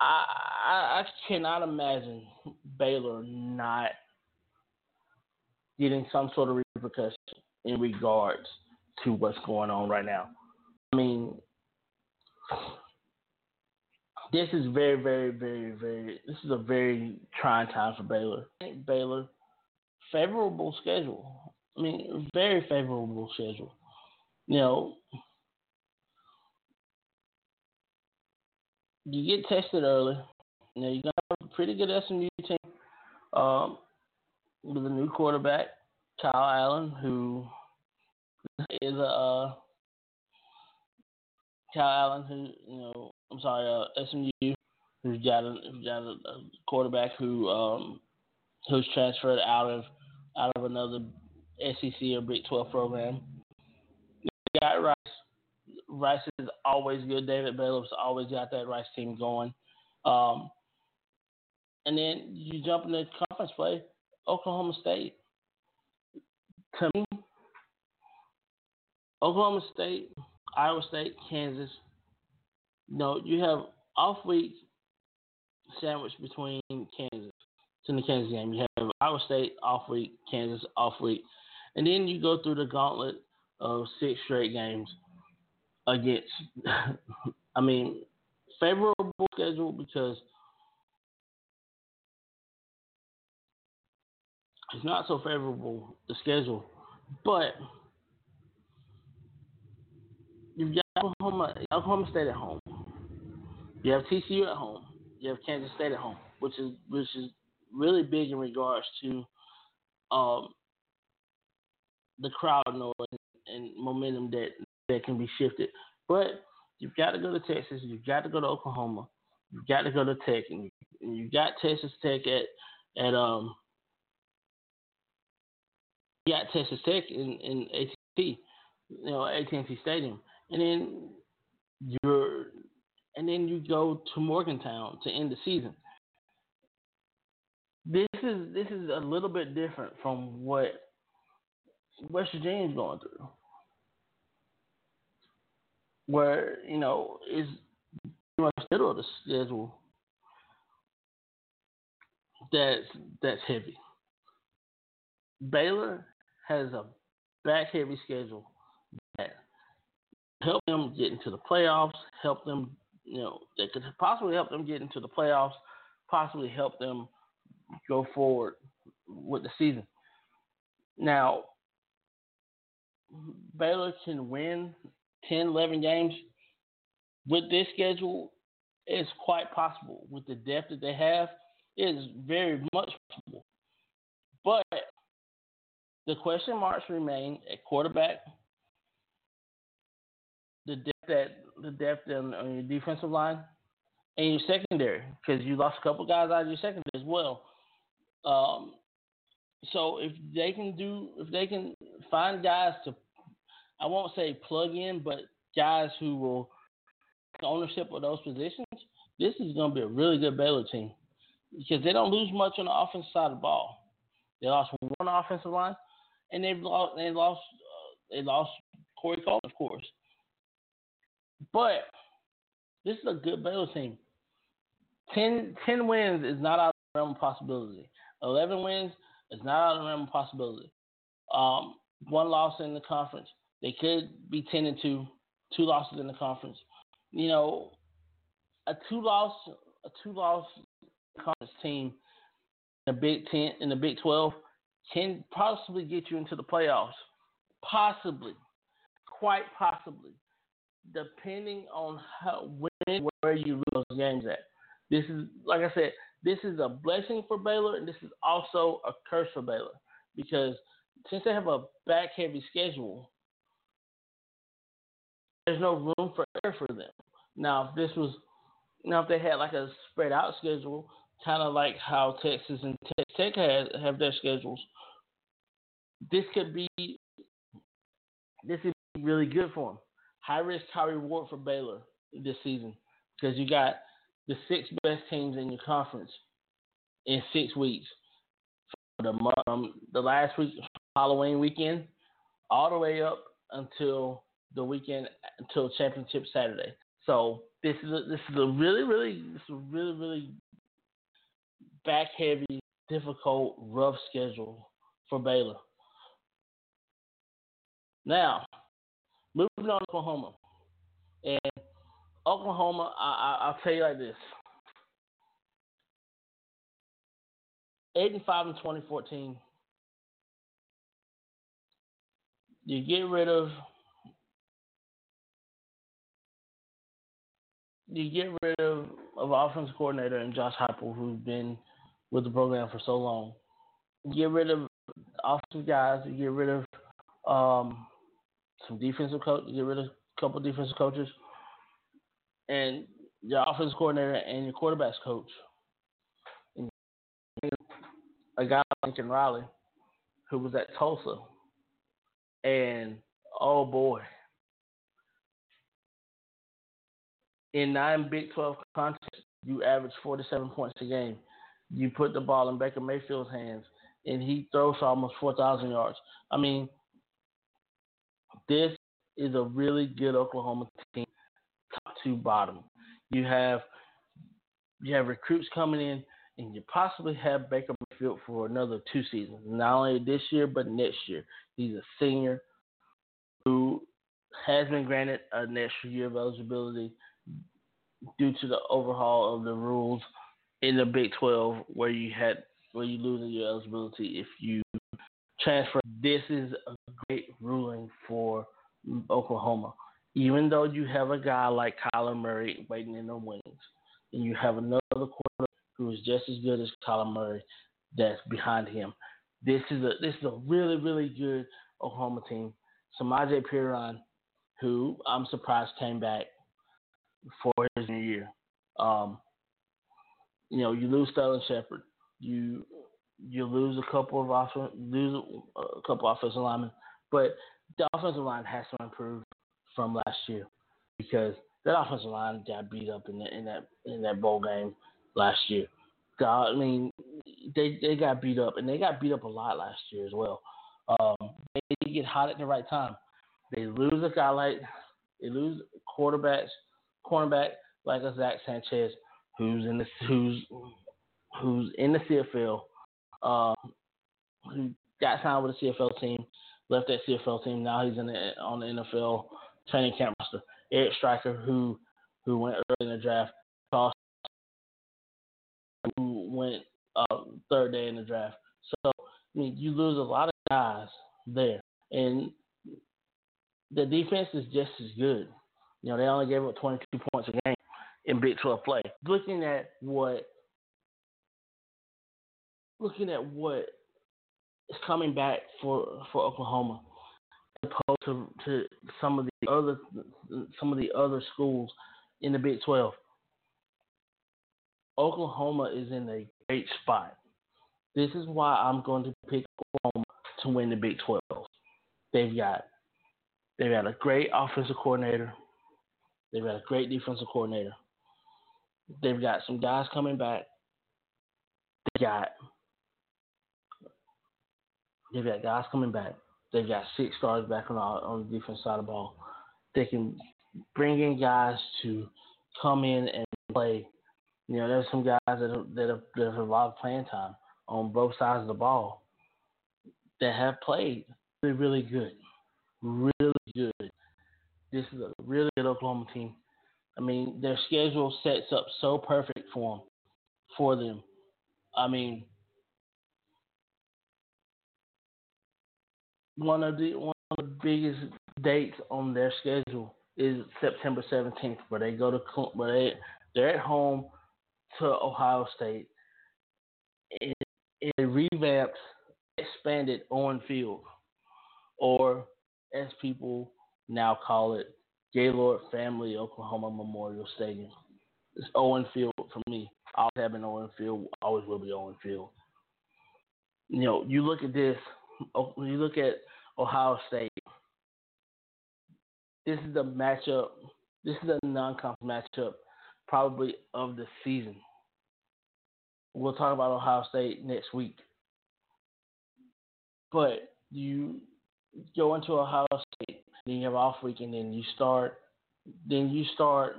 I, I, I cannot imagine Baylor not getting some sort of repercussion in regards to what's going on right now. I mean, this is very, very, very, very. This is a very trying time for Baylor. Baylor, favorable schedule. I mean, very favorable schedule. You know, you get tested early. Now you know, you got a pretty good SMU team um, with a new quarterback, Kyle Allen, who is a uh, Kyle Allen, who you know I'm sorry, uh, SMU, who's got a, who's got a, a quarterback who um, who's transferred out of out of another SEC or Big 12 program. You got Rice. Rice is always good. David Bailiff's always got that Rice team going. Um, and then you jump into conference play, Oklahoma State. To me, Oklahoma State, Iowa State, Kansas, no, you have off week sandwiched between Kansas to the Kansas game. You have Iowa State off week, Kansas off week, and then you go through the gauntlet of six straight games against. I mean, favorable schedule because it's not so favorable the schedule, but you've got Oklahoma, Oklahoma State at home. You have TCU at home. You have Kansas State at home, which is which is really big in regards to um, the crowd noise and momentum that that can be shifted. But you've got to go to Texas. You've got to go to Oklahoma. You've got to go to Tech, and, you've got Texas Tech at at um. You got Texas Tech in in AT&T, you know AT&T Stadium, and then you're and then you go to Morgantown to end the season. This is this is a little bit different from what West Virginia's going through, where you know is much middle of the schedule that's that's heavy. Baylor has a back heavy schedule that help them get into the playoffs, help them, you know, that could possibly help them get into the playoffs, possibly help them go forward with the season. Now, Baylor can win 10, 11 games with this schedule. It's quite possible with the depth that they have. It is very much possible. But the question marks remain at quarterback, the depth that the depth on, on your defensive line, and your secondary because you lost a couple guys out of your secondary as well. Um, so if they can do, if they can find guys to, I won't say plug in, but guys who will ownership of those positions, this is going to be a really good Baylor team because they don't lose much on the offensive side of the ball. They lost one offensive line, and they've lost. They lost. Uh, they lost Corey Coleman, of course. But this is a good Baylor team. 10, 10 wins is not out of the realm of possibility. 11 wins is not out of the realm of possibility. Um, one loss in the conference. They could be 10 and 2, two losses in the conference. You know, a two loss a two loss conference team in the Big 10 in the Big 12 can possibly get you into the playoffs. Possibly. Quite possibly. Depending on how when where you lose those games at. This is like I said, this is a blessing for Baylor, and this is also a curse for Baylor because since they have a back heavy schedule, there's no room for error for them. Now, if this was, now if they had like a spread out schedule, kind of like how Texas and Tech have, have their schedules, this could be, this could be really good for them. High risk, high reward for Baylor this season because you got the six best teams in your conference in six weeks. From the um, the last week Halloween weekend, all the way up until the weekend until championship Saturday. So this is a, this is a really really this is a really really back heavy, difficult, rough schedule for Baylor. Now, moving to Oklahoma, and Oklahoma, I, I, will tell you like this: eight and five in 2014. You get rid of you get rid of of offensive coordinator and Josh Heupel, who's been with the program for so long. You get rid of offensive guys. You get rid of um, some defensive coach. Get rid of a couple defensive coaches and your offensive coordinator and your quarterbacks coach. And a guy like Lincoln Riley, who was at Tulsa, and oh boy, in nine Big 12 contests, you average 47 points a game. You put the ball in Baker Mayfield's hands, and he throws almost 4,000 yards. I mean, this is a really good Oklahoma team top to bottom. You have you have recruits coming in, and you possibly have Baker Mayfield for another two seasons. Not only this year, but next year. He's a senior who has been granted an extra year of eligibility due to the overhaul of the rules in the Big 12, where you had where you lose your eligibility if you transfer. This is a great ruling for Oklahoma even though you have a guy like Kyler Murray waiting in the wings, and you have another quarterback who is just as good as Kyler Murray that's behind him. This is a this is a really really good Oklahoma team. Samaje Perine, who I'm surprised came back for his new year. Um, you know, you lose Sterling Shepard, you you lose a couple of off- lose a couple offensive linemen, but the offensive line has to improve from last year because that offensive line got beat up in, the, in that in that bowl game last year. I mean, they they got beat up and they got beat up a lot last year as well. Um, they get hot at the right time. They lose a guy like they lose quarterbacks, cornerback like a Zach Sanchez, who's in the who's who's in the CFL, um, who got signed with the CFL team, left that CFL team. Now he's in the, on the NFL training camp roster. Eric Striker, who who went early in the draft, Charles, who went uh, third day in the draft. So I mean, you lose a lot of guys there, and the defense is just as good. You know, they only gave up 22 points a game in Big 12 play. Looking at what, looking at what is coming back for for Oklahoma, opposed to, to some of the other some of the other schools in the Big 12. Oklahoma is in a great spot. This is why I'm going to pick Oklahoma to win the Big 12. They've got they've got a great offensive coordinator. They've got a great defensive coordinator. They've got some guys coming back. They got they've got guys coming back. They've got six stars back on the on the defense side of the ball. They can bring in guys to come in and play. You know, there's some guys that have, that have, that have a lot of playing time on both sides of the ball that have played really, really good, really good. This is a really good Oklahoma team. I mean, their schedule sets up so perfect for them. For them, I mean, one of the one of the biggest dates on their schedule is September 17th, where they go to where they they're at home to Ohio State. It, it revamped, expanded Owen Field, or as people now call it, Gaylord Family Oklahoma Memorial Stadium. It's Owen Field for me. Always have been Owen Field. Always will be Owen Field. You know, you look at this. When you look at Ohio State. This is the matchup. This is a non-conference matchup, probably of the season. We'll talk about Ohio State next week. But you go into Ohio State, then you have off week, and then you start, then you start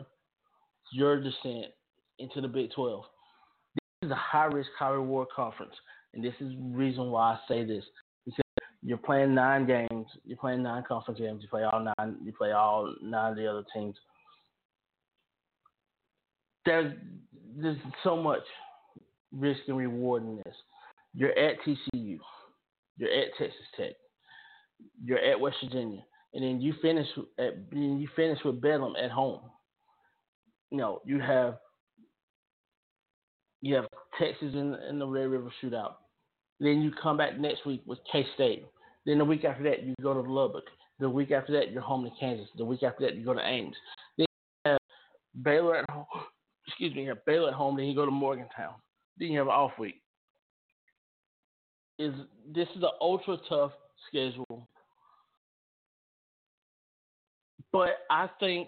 your descent into the Big 12. This is a high risk, high reward conference, and this is the reason why I say this you're playing nine games, you're playing nine conference games, you play all nine, you play all nine of the other teams. There's there's so much risk and reward in this. You're at TCU, you're at Texas Tech, you're at West Virginia, and then you finish at you finish with Bedlam at home. You know, you have you have Texas in, in the Red River Shootout. Then you come back next week with K State. Then the week after that, you go to Lubbock. The week after that, you're home to Kansas. The week after that, you go to Ames. Then you have Baylor at home. Excuse me, you have Baylor at home. Then you go to Morgantown. Then you have an off week. Is this is an ultra tough schedule, but I think,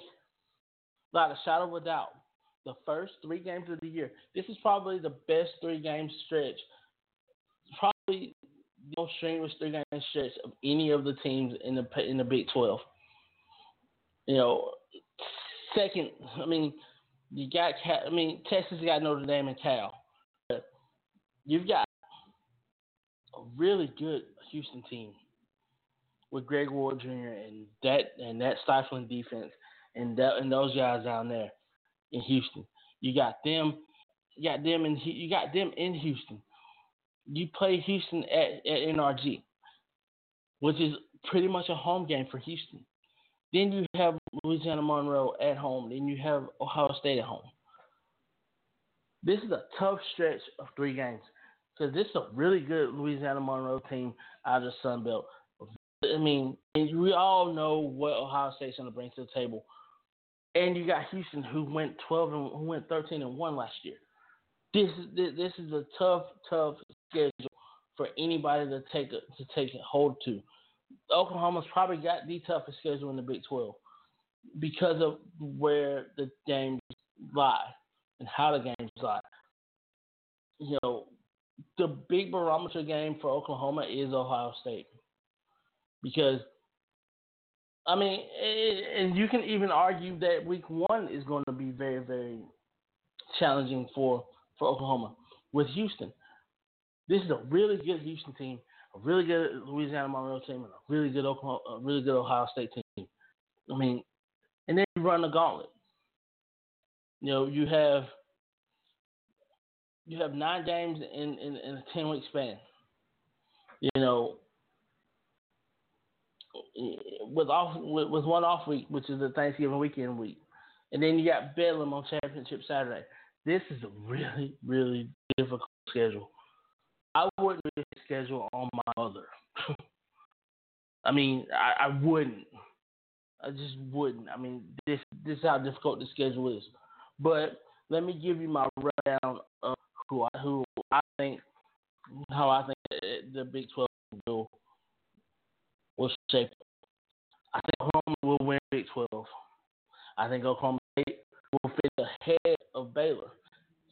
without a shadow of a doubt, the first three games of the year, this is probably the best three game stretch. Probably strenuous three game stretch of any of the teams in the in the Big Twelve. You know, second, I mean, you got I mean Texas got Notre Dame and Cal. You've got a really good Houston team with Greg Ward Jr. and that and that stifling defense and that and those guys down there in Houston. You got them. You got them in. You got them in Houston. You play Houston at, at NRG, which is pretty much a home game for Houston. Then you have Louisiana Monroe at home. Then you have Ohio State at home. This is a tough stretch of three games because this is a really good Louisiana Monroe team out of the Sun Belt. I mean, we all know what Ohio State's going to bring to the table, and you got Houston who went twelve and who went thirteen and one last year. This is this is a tough, tough schedule for anybody to take a, to take hold to. Oklahoma's probably got the toughest schedule in the Big Twelve because of where the games lie and how the games lie. You know, the big barometer game for Oklahoma is Ohio State because I mean, and you can even argue that Week One is going to be very, very challenging for for Oklahoma with Houston. This is a really good Houston team, a really good Louisiana Monroe team, and a really good Oklahoma, a really good Ohio State team. I mean, and then you run the gauntlet. You know, you have you have nine games in, in, in a ten week span. You know, with off with, with one off week, which is the Thanksgiving weekend week, and then you got Bedlam on Championship Saturday. This is a really really difficult schedule. I wouldn't schedule on my mother. I mean, I, I wouldn't. I just wouldn't. I mean, this this is how difficult the schedule is. But let me give you my rundown of who I who I think how I think the Big Twelve will will shape. I think Oklahoma will win Big Twelve. I think Oklahoma State will fit ahead of Baylor.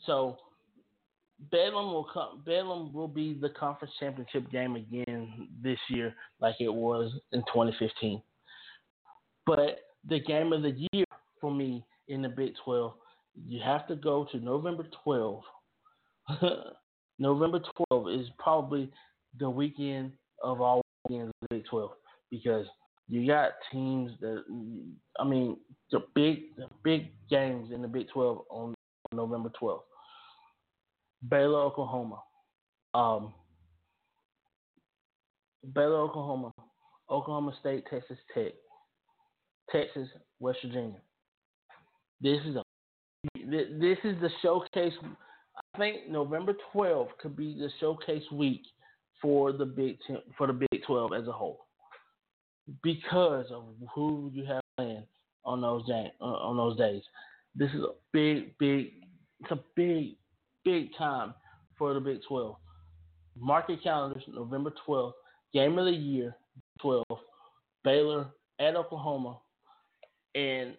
So Bedlam will come. Bedlam will be the conference championship game again this year, like it was in 2015. But the game of the year for me in the Big 12, you have to go to November 12. November 12 is probably the weekend of all weekends of the Big 12 because you got teams that I mean the big the big games in the Big 12 on November 12th. Baylor, Oklahoma. Um, Baylor, Oklahoma. Oklahoma State, Texas Tech. Texas, West Virginia. This is a this is the showcase. I think November 12th could be the showcase week for the Big Ten, for the Big 12 as a whole, because of who you have playing on those day, on those days. This is a big, big, it's a big, big time for the Big 12. Mark your calendars, November 12th, game of the year, 12, Baylor at Oklahoma, and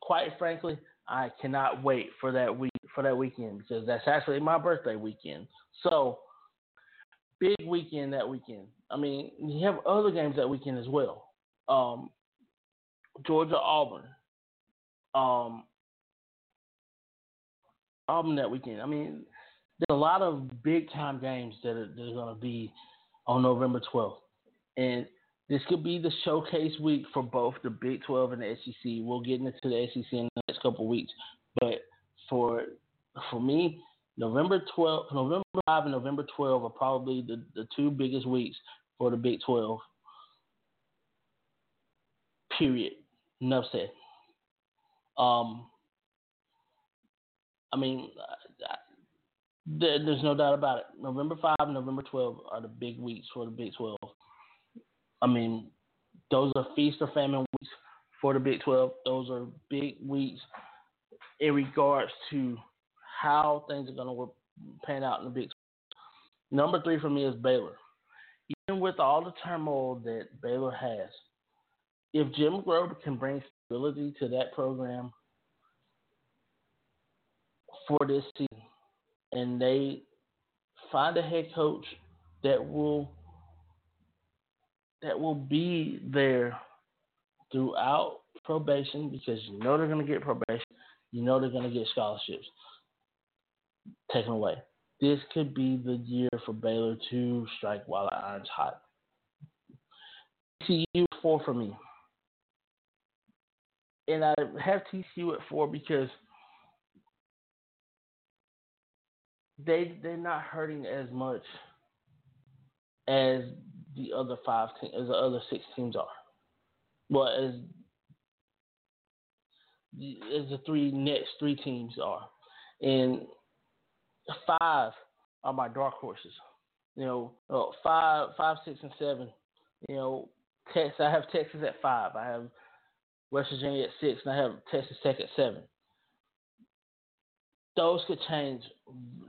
quite frankly, I cannot wait for that week for that weekend because that's actually my birthday weekend. So big weekend that weekend. I mean, you have other games that weekend as well. Um, Georgia Auburn. Um, Auburn that weekend. I mean, there's a lot of big time games that are, that are going to be on November 12th. And this could be the showcase week for both the Big 12 and the SEC. We'll get into the SEC in the next couple weeks, but for for me, November 12th, November 5 and November 12 are probably the, the two biggest weeks for the Big 12. Period. Enough said. Um, I mean, there's no doubt about it. November 5 November 12 are the big weeks for the Big 12. I mean, those are feast or famine weeks for the Big 12. Those are big weeks in regards to how things are going to pan out in the Big 12. Number three for me is Baylor. Even with all the turmoil that Baylor has, if Jim Grobe can bring stability to that program for this season, and they find a head coach that will that will be there throughout probation because you know they're going to get probation, you know they're going to get scholarships taken away. This could be the year for Baylor to strike while the iron's hot. TCU four for me, and I have TCU at four because they they're not hurting as much as the other five teams, as the other six teams are. Well, as the, as the three next three teams are, and five are my dark horses. You know, uh, five, five, six, and seven You know, Texas. I have Texas at five. I have West Virginia at six, and I have Texas Tech at seven. Those could change.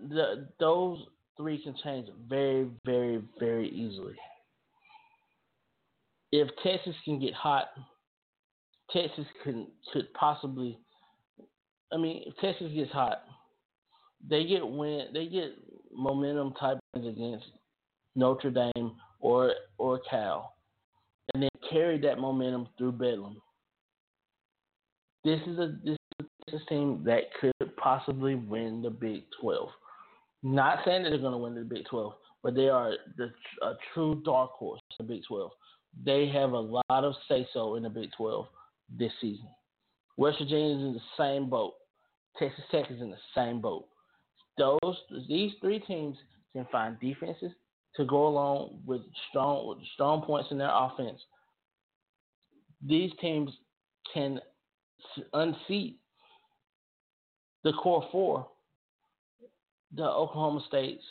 The, those three can change very, very, very easily. If Texas can get hot, Texas can could possibly. I mean, if Texas gets hot, they get win. They get momentum type wins against Notre Dame or or Cal, and then carry that momentum through Bedlam. This is a this team that could possibly win the Big Twelve. Not saying that they're going to win the Big Twelve, but they are the, a true dark horse in the Big Twelve. They have a lot of say so in the Big Twelve this season. West Virginia is in the same boat. Texas Tech is in the same boat. Those these three teams can find defenses to go along with strong with strong points in their offense. These teams can unseat the core four, the Oklahoma States,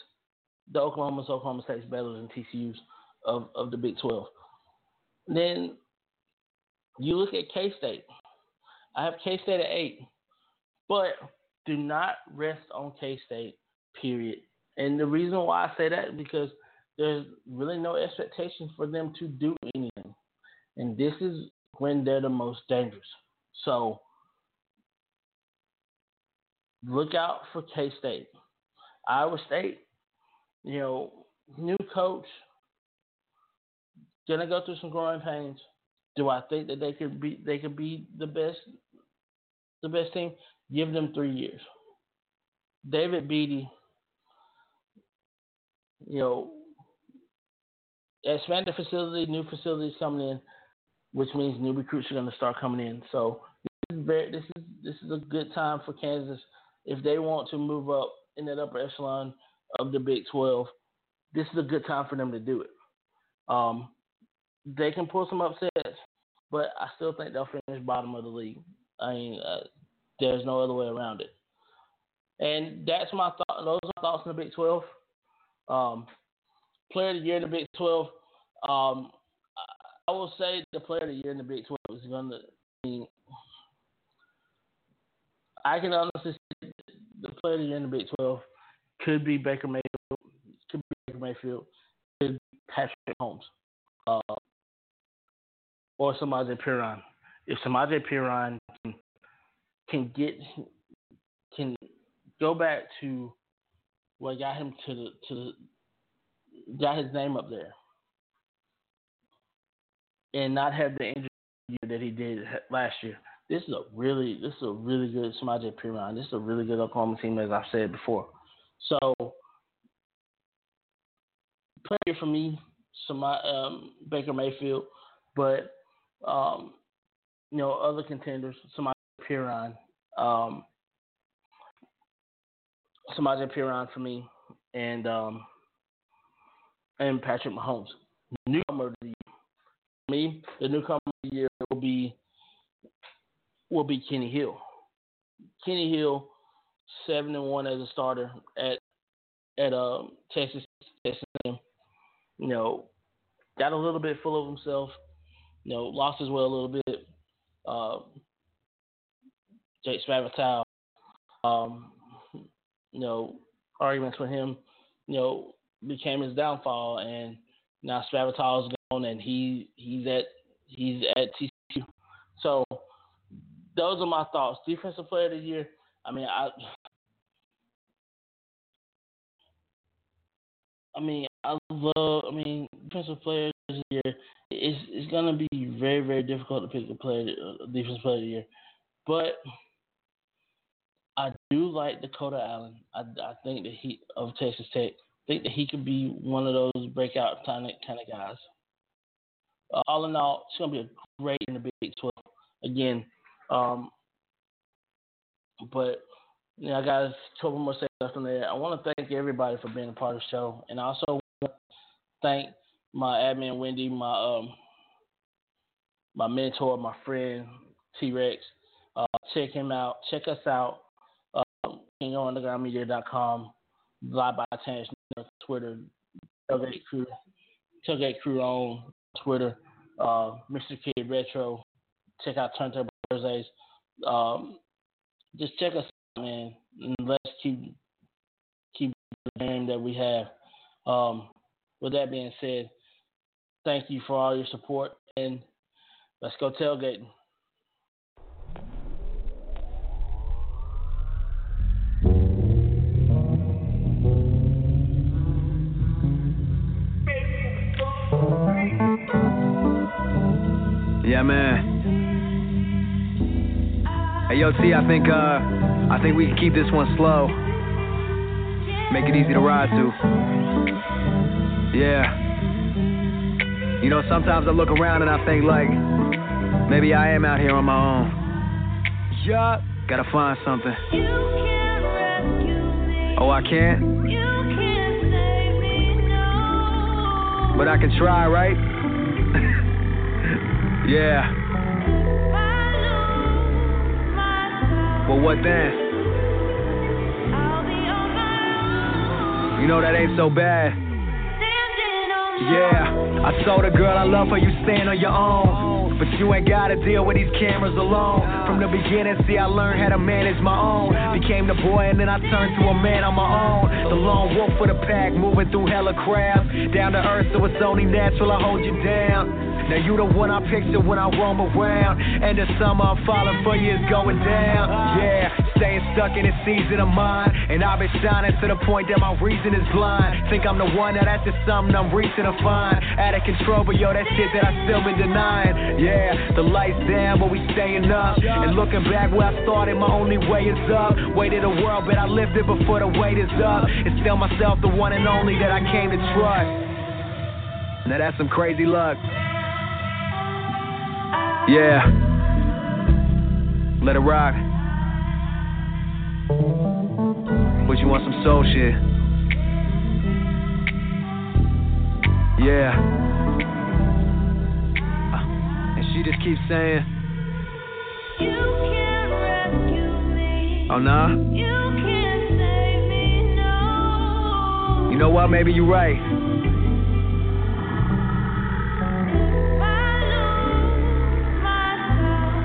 the Oklahoma's Oklahoma State's Baylor's and TCU's of, of the Big Twelve. Then you look at K State. I have K State at eight, but do not rest on K State. Period. And the reason why I say that is because there's really no expectation for them to do anything, and this is when they're the most dangerous. So look out for K State, Iowa State. You know, new coach, gonna go through some growing pains. Do I think that they could be they could be the best the best team? Give them three years. David Beaty, you know, expanded facility, new facilities coming in, which means new recruits are to start coming in. So this is very this is this is a good time for Kansas if they want to move up in that upper echelon of the Big Twelve. This is a good time for them to do it. Um, they can pull some upsets, but I still think they'll finish bottom of the league. I mean, uh, there's no other way around it. And that's my thought. Those are my thoughts in the Big Twelve. Um, player of the year in the Big Twelve. Um, I will say the player of the year in the Big Twelve is going to. Mean, I can honestly the player of in the Big Twelve could be Baker Mayfield. Could be Baker Mayfield. Could be Patrick Mahomes, Uh, or Samaje Perine. If Samaje Perine can, can get can go back to what got him to the to the got his name up there and not have the injury that he did last year. This is a really this is a really good Samaje Perine. This is a really good Oklahoma team as I've said before. So player for me, some um, Baker Mayfield, but um, you know other contenders, Samaje Perine, um, Samaje Perine for me, and um, and Patrick Mahomes. Newcomer of the year. Me, the newcomer of the year will be will be Kenny Hill. Kenny Hill, seven and one as a starter at at um, Texas Texas. You know, got a little bit full of himself. You know, lost his way a little bit. Uh, Jake Spavital, um, you know, arguments with him, you know, became his downfall, and now Spavital is gone, and he he's at he's at TCU. So those are my thoughts. Defensive player of the year. I mean, I. I mean, I love. I mean, defensive player of the year. It's it's gonna be very very difficult to pick a player, uh, defensive player of the year, but I do like Dakota Allen. I, I think that he of Texas Tech. I think that he could be one of those breakout kind of kind of guys. Uh, all in all, it's gonna be a great in the Big Twelve. Again, um, but yeah, I got a couple more seconds left on there. I want to thank everybody for being a part of the show, and I also want to thank my admin Wendy, my um, my mentor, my friend T Rex. Uh, check him out. Check us out. Can Um, KingOfUndergroundMedia.com. Live by Terrence Twitter. Tailgate Crew. Tailgate Crew on Twitter, uh, Mr. Kid Retro. Check out Turntable Thursdays. Um, just check us out, man. And let's keep keep the game that we have. Um, with that being said, thank you for all your support and let's go tailgating. Yeah, man. Hey, yo, T, I think, uh, I think we can keep this one slow. Make it easy to ride to. Yeah. You know, sometimes I look around and I think, like, maybe I am out here on my own. Yeah. Gotta find something. Oh, I can't? But I can try, right? yeah. Well, what then? You know that ain't so bad. Yeah, I told a girl I love her, you stand on your own. But you ain't gotta deal with these cameras alone. From the beginning, see, I learned how to manage my own. Became the boy, and then I turned to a man on my own. The lone wolf for the pack, moving through hella crowds. Down to earth, so it's only natural I hold you down. Now you the one I picture when I roam around. And the summer I'm falling for you is going down. Yeah, staying stuck in this season of mine. And I've been shining to the point that my reason is blind. Think I'm the one, now that's just something I'm reaching to find. Out of control, but yo, that shit that I still been denying. Yeah, the lights down, but we staying up. And looking back where I started, my only way is up. Weight of the world, but I lived it before the weight is up. It's still myself, the one and only that I came to trust. Now that's some crazy luck. Yeah. Let it rock. But you want some soul shit? Yeah. Uh, and she just keeps saying, Oh, nah? You know what? Maybe you're right.